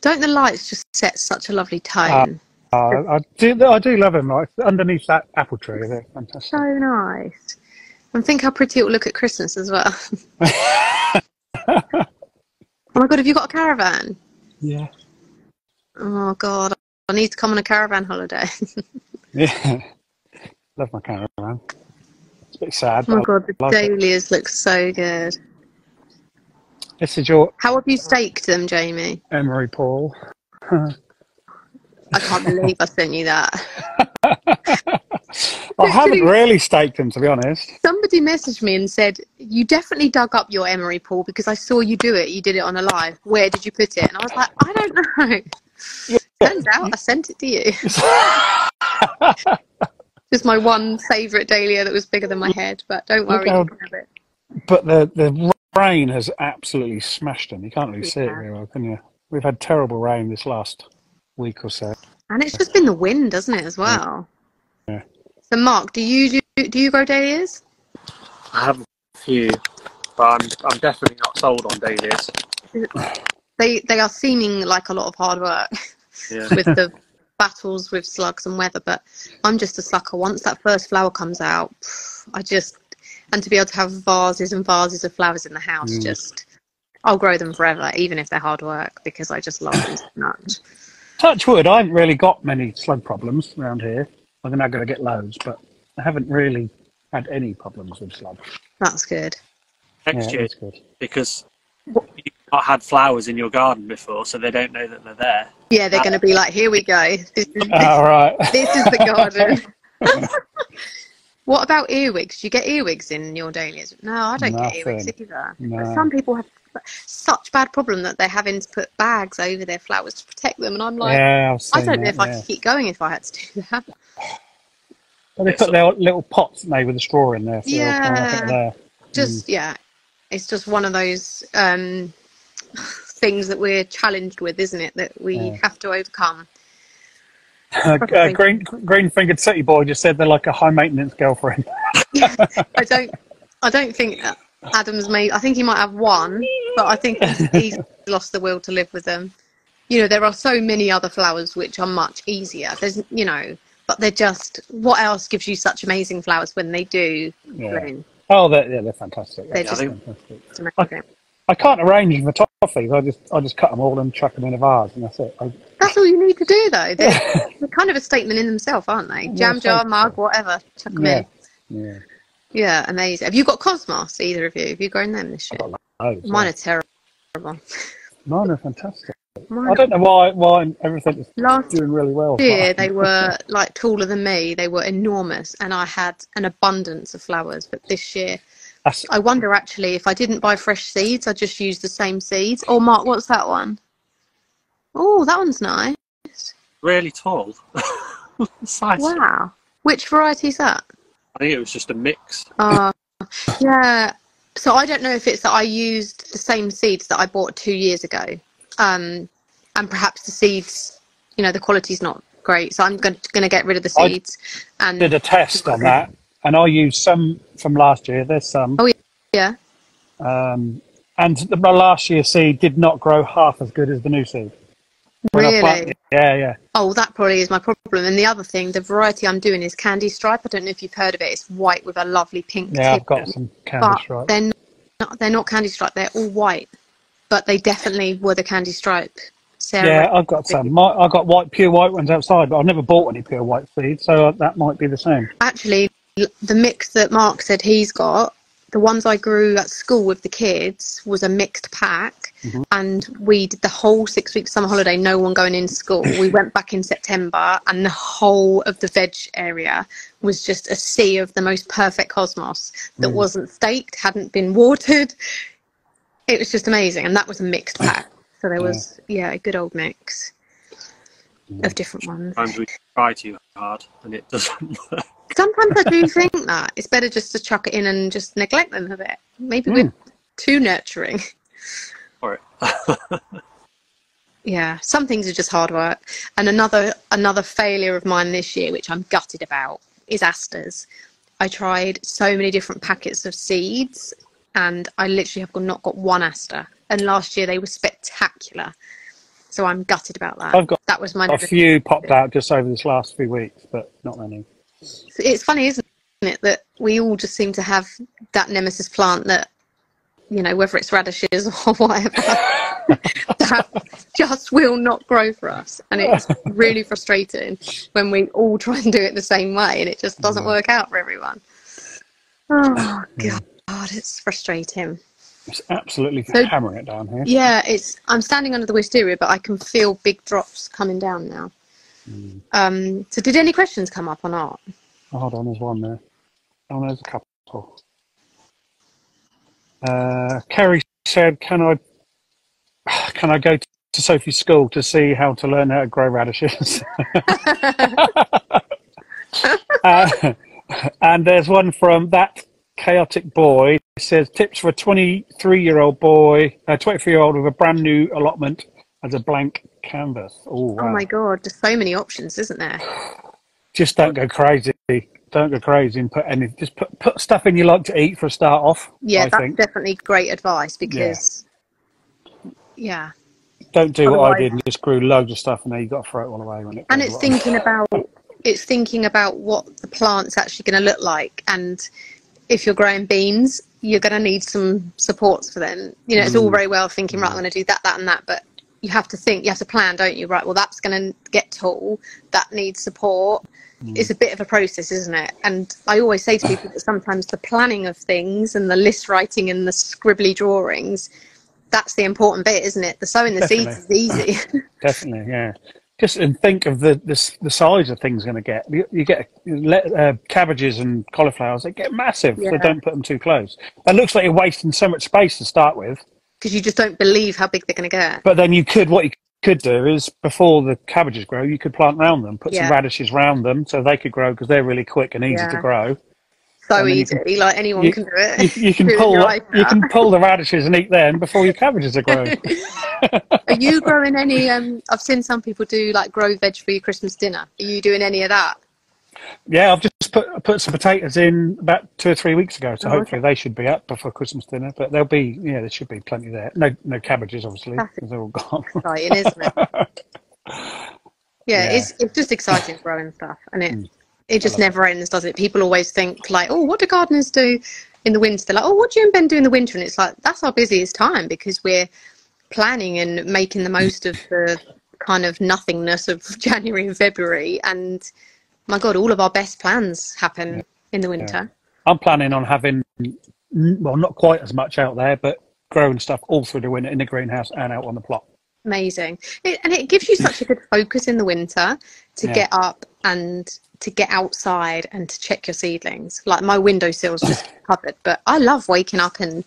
Speaker 6: Don't the lights just set such a lovely tone?
Speaker 2: Uh, I do. I do love them. Like underneath that apple tree, they're fantastic.
Speaker 6: so nice. And think how pretty it will look at Christmas as well. oh my god, have you got a caravan?
Speaker 2: yeah.
Speaker 6: Oh god, I need to come on a caravan holiday.
Speaker 2: Yeah. Love my caravan. It's a bit sad.
Speaker 6: oh my god, the
Speaker 2: I like it.
Speaker 6: dahlias look so good.
Speaker 2: This is your
Speaker 6: How have you staked them, Jamie?
Speaker 2: Emory Paul.
Speaker 6: I can't believe I sent you that.
Speaker 2: I haven't really staked them, to be honest.
Speaker 6: Somebody messaged me and said, You definitely dug up your Emory Paul because I saw you do it. You did it on a live. Where did you put it? And I was like, I don't know. Turns out I sent it to you. Just my one favourite dahlia that was bigger than my head. But don't worry,
Speaker 2: how-
Speaker 6: have it.
Speaker 2: But the the rain has absolutely smashed them. You can't really see it very well, can you? We've had terrible rain this last week or so.
Speaker 6: And it's just been the wind, doesn't it, as well?
Speaker 2: Yeah.
Speaker 6: So, Mark, do you do, do you grow dahlias?
Speaker 5: I have a few, but I'm, I'm definitely not sold on dahlias.
Speaker 6: They they are seeming like a lot of hard work.
Speaker 5: Yeah.
Speaker 6: with the battles with slugs and weather. But I'm just a sucker. Once that first flower comes out, I just and to be able to have vases and vases of flowers in the house,
Speaker 2: Mm.
Speaker 6: just I'll grow them forever, even if they're hard work, because I just love them so much.
Speaker 2: Touch wood, I haven't really got many slug problems around here. I'm not going to get loads, but I haven't really had any problems with slugs.
Speaker 6: That's good.
Speaker 5: Next
Speaker 2: yeah,
Speaker 5: year,
Speaker 2: good.
Speaker 5: because you've not had flowers in your garden before, so they don't know that they're there.
Speaker 6: Yeah, they're going to be like, here we go. This is,
Speaker 2: All right.
Speaker 6: this is the garden. what about earwigs? Do you get earwigs in your dahlias? No, I don't get earwigs either.
Speaker 2: No.
Speaker 6: Some people have such bad problem that they're having to put bags over their flowers to protect them, and I'm like,
Speaker 2: yeah, I've
Speaker 6: I
Speaker 2: seen
Speaker 6: don't know
Speaker 2: that,
Speaker 6: if I
Speaker 2: yeah.
Speaker 6: could keep going if I had to do that.
Speaker 2: But they put their little pots made with a straw in there. So they'll come up
Speaker 6: Yeah.
Speaker 2: in there.
Speaker 6: Just yeah, it's just one of those um, things that we're challenged with, isn't it? That we
Speaker 2: Yeah.
Speaker 6: have to overcome.
Speaker 2: Uh, uh, green green fingered city boy just said they're like a high maintenance girlfriend.
Speaker 6: I don't, I don't think Adam's made. I think he might have one, but I think he's, he's lost the will to live with them. You know, there are so many other flowers which are much easier. There's, you know, but they're just. What else gives you such amazing flowers when they do
Speaker 2: Yeah.
Speaker 6: bloom?
Speaker 2: Oh, they're, yeah, they're fantastic.
Speaker 6: They're
Speaker 2: Yeah,
Speaker 6: just-
Speaker 2: fantastic.
Speaker 6: It's amazing.
Speaker 2: I can't arrange them for toffees. I just I just cut them all and chuck them in a vase, and that's it. I,
Speaker 6: That's all you need to do, though. They're, they're kind of a statement in themselves, aren't they? Jam
Speaker 2: I
Speaker 6: jar, mug, whatever. Chuck them
Speaker 2: yeah,
Speaker 6: in.
Speaker 2: yeah.
Speaker 6: Yeah, amazing. Have you got cosmos? Either of you? Have you grown them this year?
Speaker 2: Loads.
Speaker 6: Mine
Speaker 2: yeah.
Speaker 6: are terrible.
Speaker 2: Mine are fantastic.
Speaker 6: Mine
Speaker 2: I don't know why why everything is
Speaker 6: Last
Speaker 2: doing really well.
Speaker 6: year they were like taller than me. They were enormous, and I had an abundance of flowers. But this year,
Speaker 2: That's,
Speaker 6: I wonder actually if I didn't buy fresh seeds, I just used the same seeds. Oh, Mark, what's that one? Oh, that one's nice.
Speaker 5: Really tall. Size.
Speaker 6: Wow. Which variety is that?
Speaker 5: I think it was just a mix.
Speaker 6: Uh, yeah. So I don't know if it's that I used the same seeds that I bought two years ago, um, and perhaps the seeds, you know, the quality's not great. So I'm going to get rid of the
Speaker 2: I
Speaker 6: seeds. and
Speaker 2: did a test on that, and I used some from last year. There's some,
Speaker 6: Oh, yeah,
Speaker 2: um, and the my last year seed did not grow half as good as the new seed. When
Speaker 6: really.
Speaker 2: yeah, yeah.
Speaker 6: Oh, that probably is my problem. And the other thing, the variety I'm doing is candy stripe. I don't know if you've heard of it. It's white with a lovely pink
Speaker 2: Yeah,
Speaker 6: tip.
Speaker 2: I've got some candy
Speaker 6: but
Speaker 2: stripe.
Speaker 6: they're not, they're not candy stripe. They're all white, but they definitely were the candy stripe. Sarah,
Speaker 2: Yeah, I've got some. My, I've got white, pure white ones outside, but I've never bought any pure white seeds, so that might be the same.
Speaker 6: actually, the mix that Mark said he's got, the ones I grew at school with the kids, was a mixed pack.
Speaker 2: Mm-hmm.
Speaker 6: And we did the whole six week summer holiday, no one going in school. We went back in September, and the whole of the veg area was just a sea of the most perfect cosmos that
Speaker 2: Mm.
Speaker 6: wasn't staked, hadn't been watered. It was just amazing. And that was a mixed pack. So there was, yeah, a good old mix of different ones.
Speaker 5: Sometimes we try too hard and it doesn't work.
Speaker 6: Sometimes I do think that it's better just to chuck it in and just neglect them a bit. Maybe we're hmm. too nurturing.
Speaker 5: For it.
Speaker 6: Yeah, some things are just hard work. And another another failure of mine this year, which I'm gutted about, is asters. I tried so many different packets of seeds, and I literally have not got one aster. And last year they were spectacular, so I'm gutted about that.
Speaker 2: I've got
Speaker 6: that was my.
Speaker 2: A few popped out just over this last few weeks, but not many.
Speaker 6: It's funny, isn't it, that we all just seem to have that nemesis plant that, you know, whether it's radishes or whatever, that just will not grow for us. And it's really frustrating when we all try and do it the same way and it just doesn't mm. work out for everyone. Mm. Oh, God, it's frustrating.
Speaker 2: It's absolutely
Speaker 6: So-
Speaker 2: hammering it down here.
Speaker 6: Yeah, it's. I'm standing under the wisteria, but I can feel big drops coming down now. Um, so, did any questions come up or not?
Speaker 2: Oh, hold on, there's one there. Oh, there's a couple. Uh, Kerry said, "Can I, can I go to Sophie's school to see how to learn how to grow radishes?" uh, and there's one from that chaotic boy. Says tips for a 23 year old boy, a 23 year old with a brand new allotment as a blank canvas. Oh, wow.
Speaker 6: Oh my God, there's so many options, isn't there?
Speaker 2: just don't go crazy. Don't go crazy and put any. Just put put stuff in you like to eat for a start off.
Speaker 6: Yeah,
Speaker 2: I
Speaker 6: that's
Speaker 2: think.
Speaker 6: definitely great advice because, yeah,
Speaker 2: Don't do what I did and just grew loads of stuff and then you got to throw it all away when it.
Speaker 6: and it's thinking about it's thinking about what the plant's actually going to look like, and if you're growing beans, you're going to need some supports for them. You know, it's
Speaker 2: Mm.
Speaker 6: all very well thinking, right, I'm going to do that, that, and that, but you have to think, you have to plan, don't you? Right, well, that's going to get tall, that needs support.
Speaker 2: Mm.
Speaker 6: It's a bit of a process, isn't it? And I always say to people that sometimes the planning of things and the list writing and the scribbly drawings, that's the important bit, isn't it? The sowing the seeds is easy.
Speaker 2: Definitely, yeah. Just and think of the the, the size of things going to get. You, you get uh, cabbages and cauliflowers; they get massive. So don't put them too close. That looks like you're wasting so much space to start with.
Speaker 6: Because you just don't believe how big they're going to get.
Speaker 2: But then you could what you could do is before the cabbages grow, you could plant round them, put
Speaker 6: Yeah.
Speaker 2: some radishes round them so they could grow because they're really quick and easy
Speaker 6: Yeah.
Speaker 2: to grow.
Speaker 6: So
Speaker 2: and then you
Speaker 6: easy, like anyone
Speaker 2: you-
Speaker 6: can do it.
Speaker 2: You, you can
Speaker 6: Do it in
Speaker 2: pull the- you can pull the radishes and eat them before your cabbages are grown.
Speaker 6: Are you growing any? Um, I've seen some people do like grow veg for your Christmas dinner. Are you doing any of that?
Speaker 2: Yeah, I've just put put some potatoes in about two or three weeks ago, so
Speaker 6: Oh, okay.
Speaker 2: hopefully they should be up before Christmas dinner. But there'll be yeah, there should be plenty there. No no cabbages obviously because they're all gone.
Speaker 6: Exciting, isn't it? Yeah,
Speaker 2: Yeah.
Speaker 6: it's it's just exciting growing stuff, and it
Speaker 2: Mm.
Speaker 6: it just
Speaker 2: love it.
Speaker 6: never ends, does it? People always think like, oh, what do gardeners do in the winter? They're like, oh, what do you and Ben do in the winter? And it's like that's our busiest time because we're planning and making the most of the kind of nothingness of January and February. And my God, all of our best plans happen in the winter.
Speaker 2: I'm planning on having mm, well not quite as much out there, but growing stuff all through the winter in the greenhouse and out on the plot.
Speaker 6: Amazing. It, and it gives you such a good focus in the winter to
Speaker 2: Yeah.
Speaker 6: get up and to get outside and to check your seedlings. Like my windowsill's just covered, but I love waking up and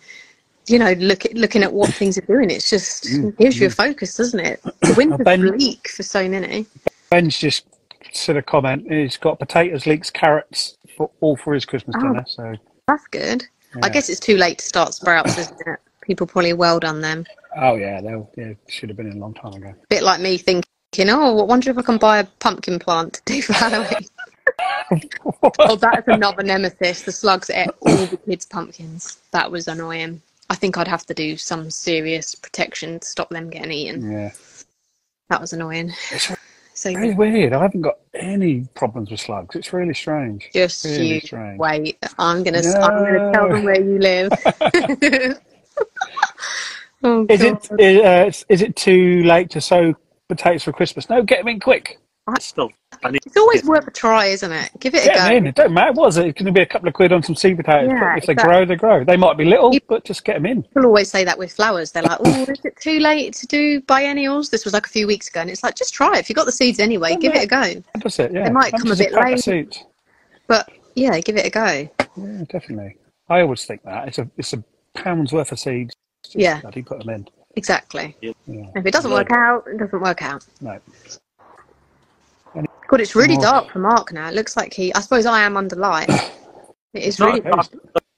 Speaker 6: you know look at, looking at what things are doing. It's just
Speaker 2: Mm,
Speaker 6: gives you a focus, doesn't it? The winter's
Speaker 2: Ben-
Speaker 6: bleak for so many.
Speaker 2: Ben's just said a comment. He's got potatoes, leeks, carrots for all for his Christmas
Speaker 6: Oh.
Speaker 2: dinner. So
Speaker 6: That's good. I guess it's too late to start sprouts, isn't it? People probably well done them.
Speaker 2: oh yeah, they'll yeah should have been in a long time ago.
Speaker 6: bit like me thinking, oh, I wonder if I can buy a pumpkin plant to do for Halloween. oh, that's another nemesis. The slugs ate all the kids' pumpkins. That was annoying. I think I'd have to do some serious protection to stop them getting eaten.
Speaker 2: Yeah,
Speaker 6: That was annoying.
Speaker 2: it's
Speaker 6: So
Speaker 2: very weird. I haven't got any problems with slugs. It's really strange.
Speaker 6: just
Speaker 2: Really
Speaker 6: you
Speaker 2: strange.
Speaker 6: wait. I'm gonna I'm gonna tell them where you live. oh,
Speaker 2: Is it
Speaker 6: God.
Speaker 2: is, uh, is it too late to sow potatoes for Christmas? No, get them in quick.
Speaker 5: Still, I need
Speaker 6: It's always worth a try, isn't it? Give it a
Speaker 2: Get
Speaker 6: go.
Speaker 2: them in. It don't matter. What is it? It's going to be a couple of quid on some seed potatoes.
Speaker 6: Yeah,
Speaker 2: but if they
Speaker 6: exactly.
Speaker 2: grow, they grow. They might be little,
Speaker 6: You-
Speaker 2: but just get them in.
Speaker 6: People always say that with flowers. They're like, "Oh, is it too late to do biennials?" This was like a few weeks ago, and it's like, just try it. If you got the seeds anyway, give it a go.
Speaker 2: That's it. Yeah.
Speaker 6: They might come a bit
Speaker 2: pack
Speaker 6: late.
Speaker 2: seeds?
Speaker 6: But yeah, give it a go.
Speaker 2: Yeah, definitely. I always think that it's a it's a pound's worth of seeds. Just
Speaker 6: Yeah.
Speaker 2: bloody put them in.
Speaker 6: Exactly.
Speaker 2: Yeah.
Speaker 6: If it doesn't work out, it doesn't work out.
Speaker 2: No.
Speaker 6: God, it's really dark for Mark now. It looks like he. I suppose I am under light. It is really
Speaker 5: a dark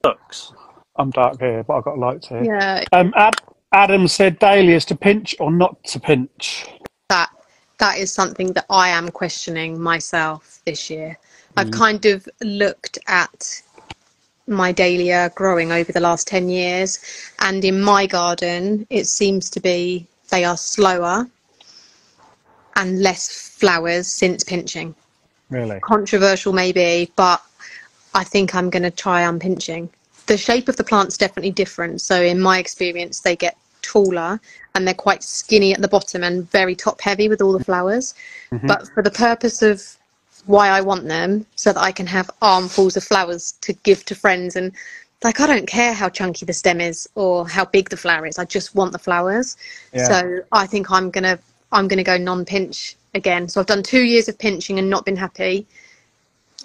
Speaker 5: looks.
Speaker 2: I'm dark here, but I've got lights here.
Speaker 6: yeah.
Speaker 2: Um, Ad- Adam said dahlias to pinch or not to pinch.
Speaker 6: That that is something that I am questioning myself this year.
Speaker 2: Mm.
Speaker 6: I've kind of looked at my dahlia growing over the last 10 years and in my garden it seems to be they are slower and less flowers since pinching.
Speaker 2: Really?
Speaker 6: controversial maybe but i think i'm going to try unpinching. The shape of the plant's definitely different so in my experience they get taller and they're quite skinny at the bottom and very top heavy with all the flowers. Mm-hmm. But for the purpose of why i want them so that i can have armfuls of flowers to give to friends and like i don't care how chunky the stem is or how big the flower is i just want the flowers.
Speaker 2: Yeah.
Speaker 6: so i think i'm going to i'm going to go non-pinch again so i've done two years of pinching and not been happy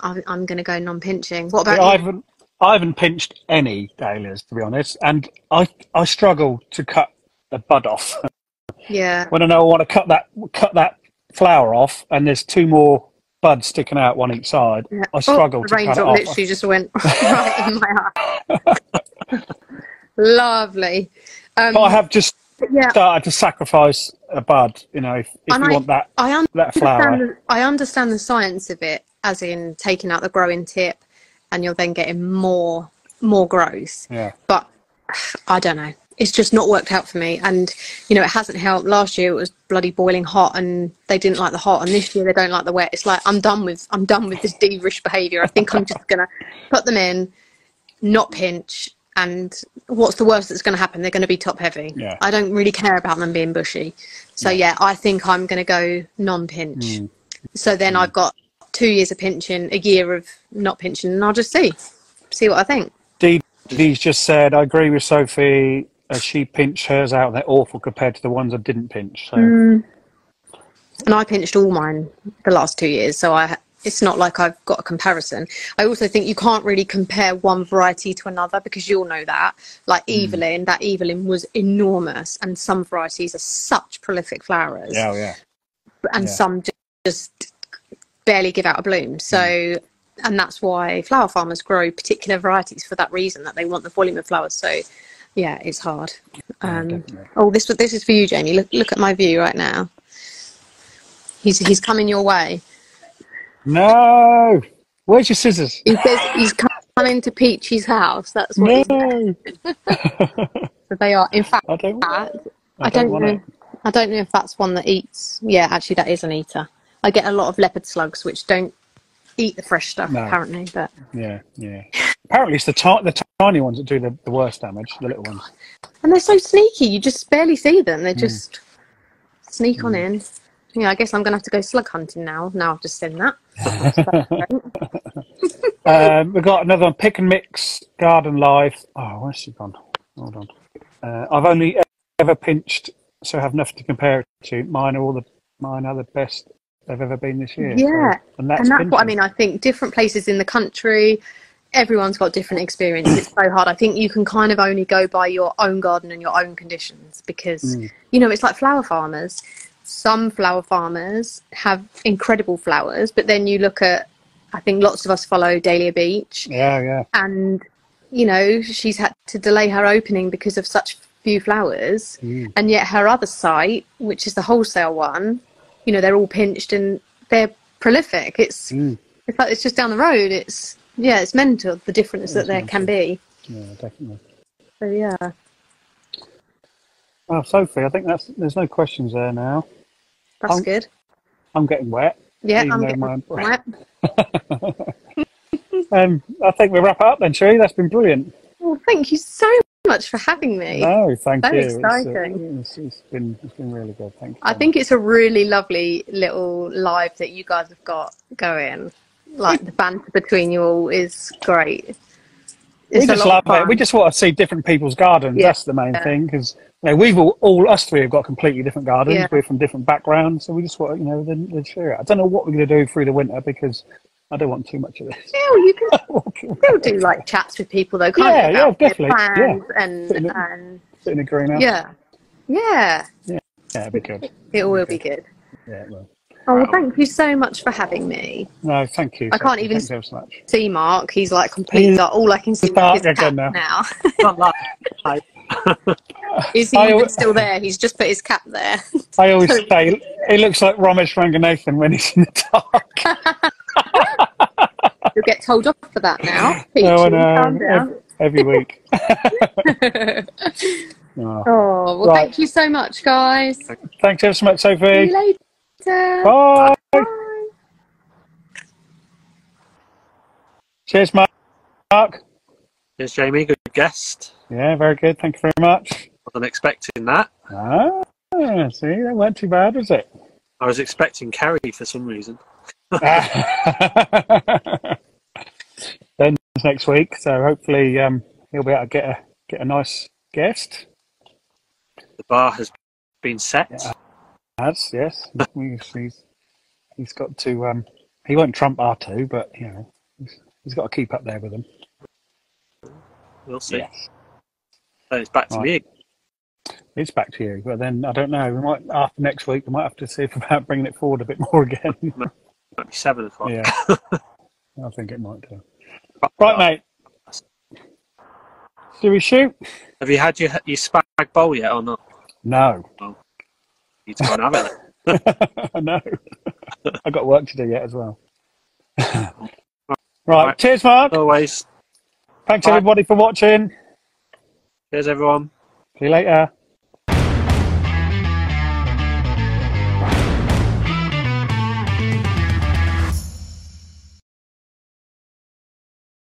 Speaker 6: i'm, I'm going to go non-pinching what about
Speaker 2: I
Speaker 6: you?
Speaker 2: haven't, I haven't pinched any dahlias, to be honest, and I, I struggle to cut the bud off.
Speaker 6: yeah
Speaker 2: when I know I want to cut that cut that flower off, and there's two more buds sticking out one each side,
Speaker 6: Yeah.
Speaker 2: I struggle
Speaker 6: oh,
Speaker 2: to
Speaker 6: the
Speaker 2: cut it
Speaker 6: raindrop
Speaker 2: off.
Speaker 6: literally just went right in my eye lovely um,
Speaker 2: But I have just
Speaker 6: yeah
Speaker 2: started uh, to sacrifice a bud. You know, if, if you
Speaker 6: I-
Speaker 2: want that
Speaker 6: I un-
Speaker 2: that flower.
Speaker 6: understand the, I understand the science of it, as in taking out the growing tip, and you're then getting more more growth.
Speaker 2: Yeah.
Speaker 6: But I don't know. It's just not worked out for me, and you know it hasn't helped. Last year it was bloody boiling hot, and they didn't like the hot, and this year they don't like the wet. It's like I'm done with I'm done with this divish behaviour. I think I'm just gonna put them in, not pinch, and what's the worst that's going to happen? They're going to be top heavy.
Speaker 2: Yeah.
Speaker 6: I don't really care about them being bushy. So yeah, I think I'm going to go non-pinch.
Speaker 2: Mm.
Speaker 6: So then I've got two years of pinching, a year of not pinching, and I'll just see, see what I think.
Speaker 2: Dee Dee's just said, I agree with Sophie. She pinched hers out, they're awful compared to the ones I didn't pinch. So
Speaker 6: Mm. And I pinched all mine the last two years, so I it's not like I've got a comparison. I also think you can't really compare one variety to another because you'll know that. Like Evelyn, that Evelyn was enormous, and some varieties are such prolific flowers.
Speaker 2: yeah, yeah,
Speaker 6: and
Speaker 2: Yeah.
Speaker 6: some just barely give out a bloom. So, and that's why flower farmers grow particular varieties for that reason that they want the volume of flowers. So, yeah, it's hard. Um, oh, this this is for you, Jamie. Look look at my view right now. He's he's coming your way.
Speaker 2: No, where's your scissors?
Speaker 6: He says he's coming to Peachy's house. That's what he
Speaker 2: No,
Speaker 6: said. they are. In fact,
Speaker 2: I don't.
Speaker 6: I,
Speaker 2: I
Speaker 6: don't
Speaker 2: don't
Speaker 6: know.
Speaker 2: it.
Speaker 6: I don't know if that's one that eats. Yeah, actually, that is an eater. I get a lot of leopard slugs which don't eat the fresh stuff
Speaker 2: No.
Speaker 6: apparently, but
Speaker 2: Yeah, yeah. Apparently, it's the the tiny ones that do the, the worst damage. The little ones.
Speaker 6: and they're so sneaky. You just barely see them.
Speaker 2: Hmm.
Speaker 6: They just sneak on in. Yeah, I guess I'm gonna have to go slug hunting now. Now I've just seen that.
Speaker 2: Um, we've got another one. Pick and mix garden life. Oh, where's she gone? Hold on. Uh, I've only ever pinched, so I have nothing to compare it to. Mine are all the mine are the best they've ever been this year.
Speaker 6: Yeah,
Speaker 2: So- and that's,
Speaker 6: and that's what I mean. I think different places in the country, everyone's got different experiences. It's so hard. I think you can kind of only go by your own garden and your own conditions because
Speaker 2: Mm.
Speaker 6: you know it's like flower farmers. Some flower farmers have incredible flowers, but then you look at, I think lots of us follow Dahlia Beach,
Speaker 2: Yeah, yeah.
Speaker 6: and you know she's had to delay her opening because of such few flowers
Speaker 2: Mm.
Speaker 6: and yet her other site which is the wholesale one you know they're all pinched and they're prolific it's
Speaker 2: Mm.
Speaker 6: it's like it's just down the road it's yeah it's mental the difference that
Speaker 2: It's
Speaker 6: there can be
Speaker 2: Yeah, definitely.
Speaker 6: so yeah
Speaker 2: Oh, Sophie, I think that's there's no questions there now.
Speaker 6: That's
Speaker 2: Um,
Speaker 6: good
Speaker 2: I'm getting wet.
Speaker 6: yeah i'm getting
Speaker 2: mine-
Speaker 6: wet.
Speaker 2: Um, I think we wrap up then, Sheree. That's been brilliant.
Speaker 6: well thank you so much for having me
Speaker 2: No, thank
Speaker 6: Very
Speaker 2: you. It's, uh,
Speaker 6: exciting.
Speaker 2: it's, it's been it's been really good. Thank you.
Speaker 6: i think it's a really lovely little live that you guys have got going like the banter between you all is great
Speaker 2: we
Speaker 6: It's a
Speaker 2: just love it. We just want to see different people's gardens.
Speaker 6: Yeah.
Speaker 2: That's the main thing because you know, we've all, all us three have got completely different gardens.
Speaker 6: Yeah.
Speaker 2: We're from different backgrounds, so we just want you know then then share it. I don't know what we're going to do through the winter because I don't want too much of this.
Speaker 6: Still, you can still do like chats with people though, can't
Speaker 2: Yeah,
Speaker 6: you?
Speaker 2: yeah, definitely, yeah.
Speaker 6: Plans and
Speaker 2: Sitting at-
Speaker 6: and
Speaker 2: Sit in a greenhouse.
Speaker 6: yeah, yeah,
Speaker 2: yeah, it'd be good.
Speaker 6: it will be good.
Speaker 2: Yeah, it will.
Speaker 6: Oh, well, thank you so much for having me.
Speaker 2: No, thank you.
Speaker 6: I can't
Speaker 2: Sophie.
Speaker 6: even-
Speaker 2: Thanks ever so much.
Speaker 6: See Mark, he's like completely
Speaker 2: He's.
Speaker 6: All I can see
Speaker 2: dark
Speaker 6: is his cap
Speaker 2: again now.
Speaker 6: now. Is he
Speaker 2: I-
Speaker 6: even still there? He's just put his cap there.
Speaker 2: I always say he looks like Romesh Ranganathan when he's in the dark.
Speaker 6: You'll get told off for that now. Peachy,
Speaker 2: Oh, I know. Every, every week. Oh.
Speaker 6: oh, well,
Speaker 2: Right.
Speaker 6: thank you so much, guys. See
Speaker 2: Thanks ever so much, Sophie.
Speaker 6: You later.
Speaker 2: Bye.
Speaker 6: Bye.
Speaker 2: Cheers, Mark.
Speaker 5: Cheers, Jamie, good guest.
Speaker 2: Yeah, very good. Thank you very much.
Speaker 5: Wasn't expecting that.
Speaker 2: Ah, see, that weren't too bad, was it?
Speaker 5: I was expecting Kerry for some reason.
Speaker 2: Ben's next week, so hopefully um, he'll be able to get a get a nice guest.
Speaker 5: The bar has been set.
Speaker 2: Yeah. Has yes, he's, he's he's got to. Um, he won't trump R two, but you know he's, he's got to keep up there with them.
Speaker 5: We'll see.
Speaker 2: Yes,
Speaker 5: So it's back to
Speaker 2: Right.
Speaker 5: me.
Speaker 2: it's back to you. But then I don't know. We might after next week we might have to see if about bringing it forward a bit more again.
Speaker 5: Might be seven o'clock.
Speaker 2: yeah, I think it might do. Right, mate. Do we shoot?
Speaker 5: Have you had your your spag bowl yet or not?
Speaker 2: No,
Speaker 5: You need to go and have it.
Speaker 2: I know. I've got work to do yet as well. right.
Speaker 5: Right.
Speaker 2: Cheers, Mark.
Speaker 5: Always.
Speaker 2: Thanks
Speaker 5: Bye.
Speaker 2: everybody for watching.
Speaker 5: Cheers, everyone.
Speaker 2: See you later.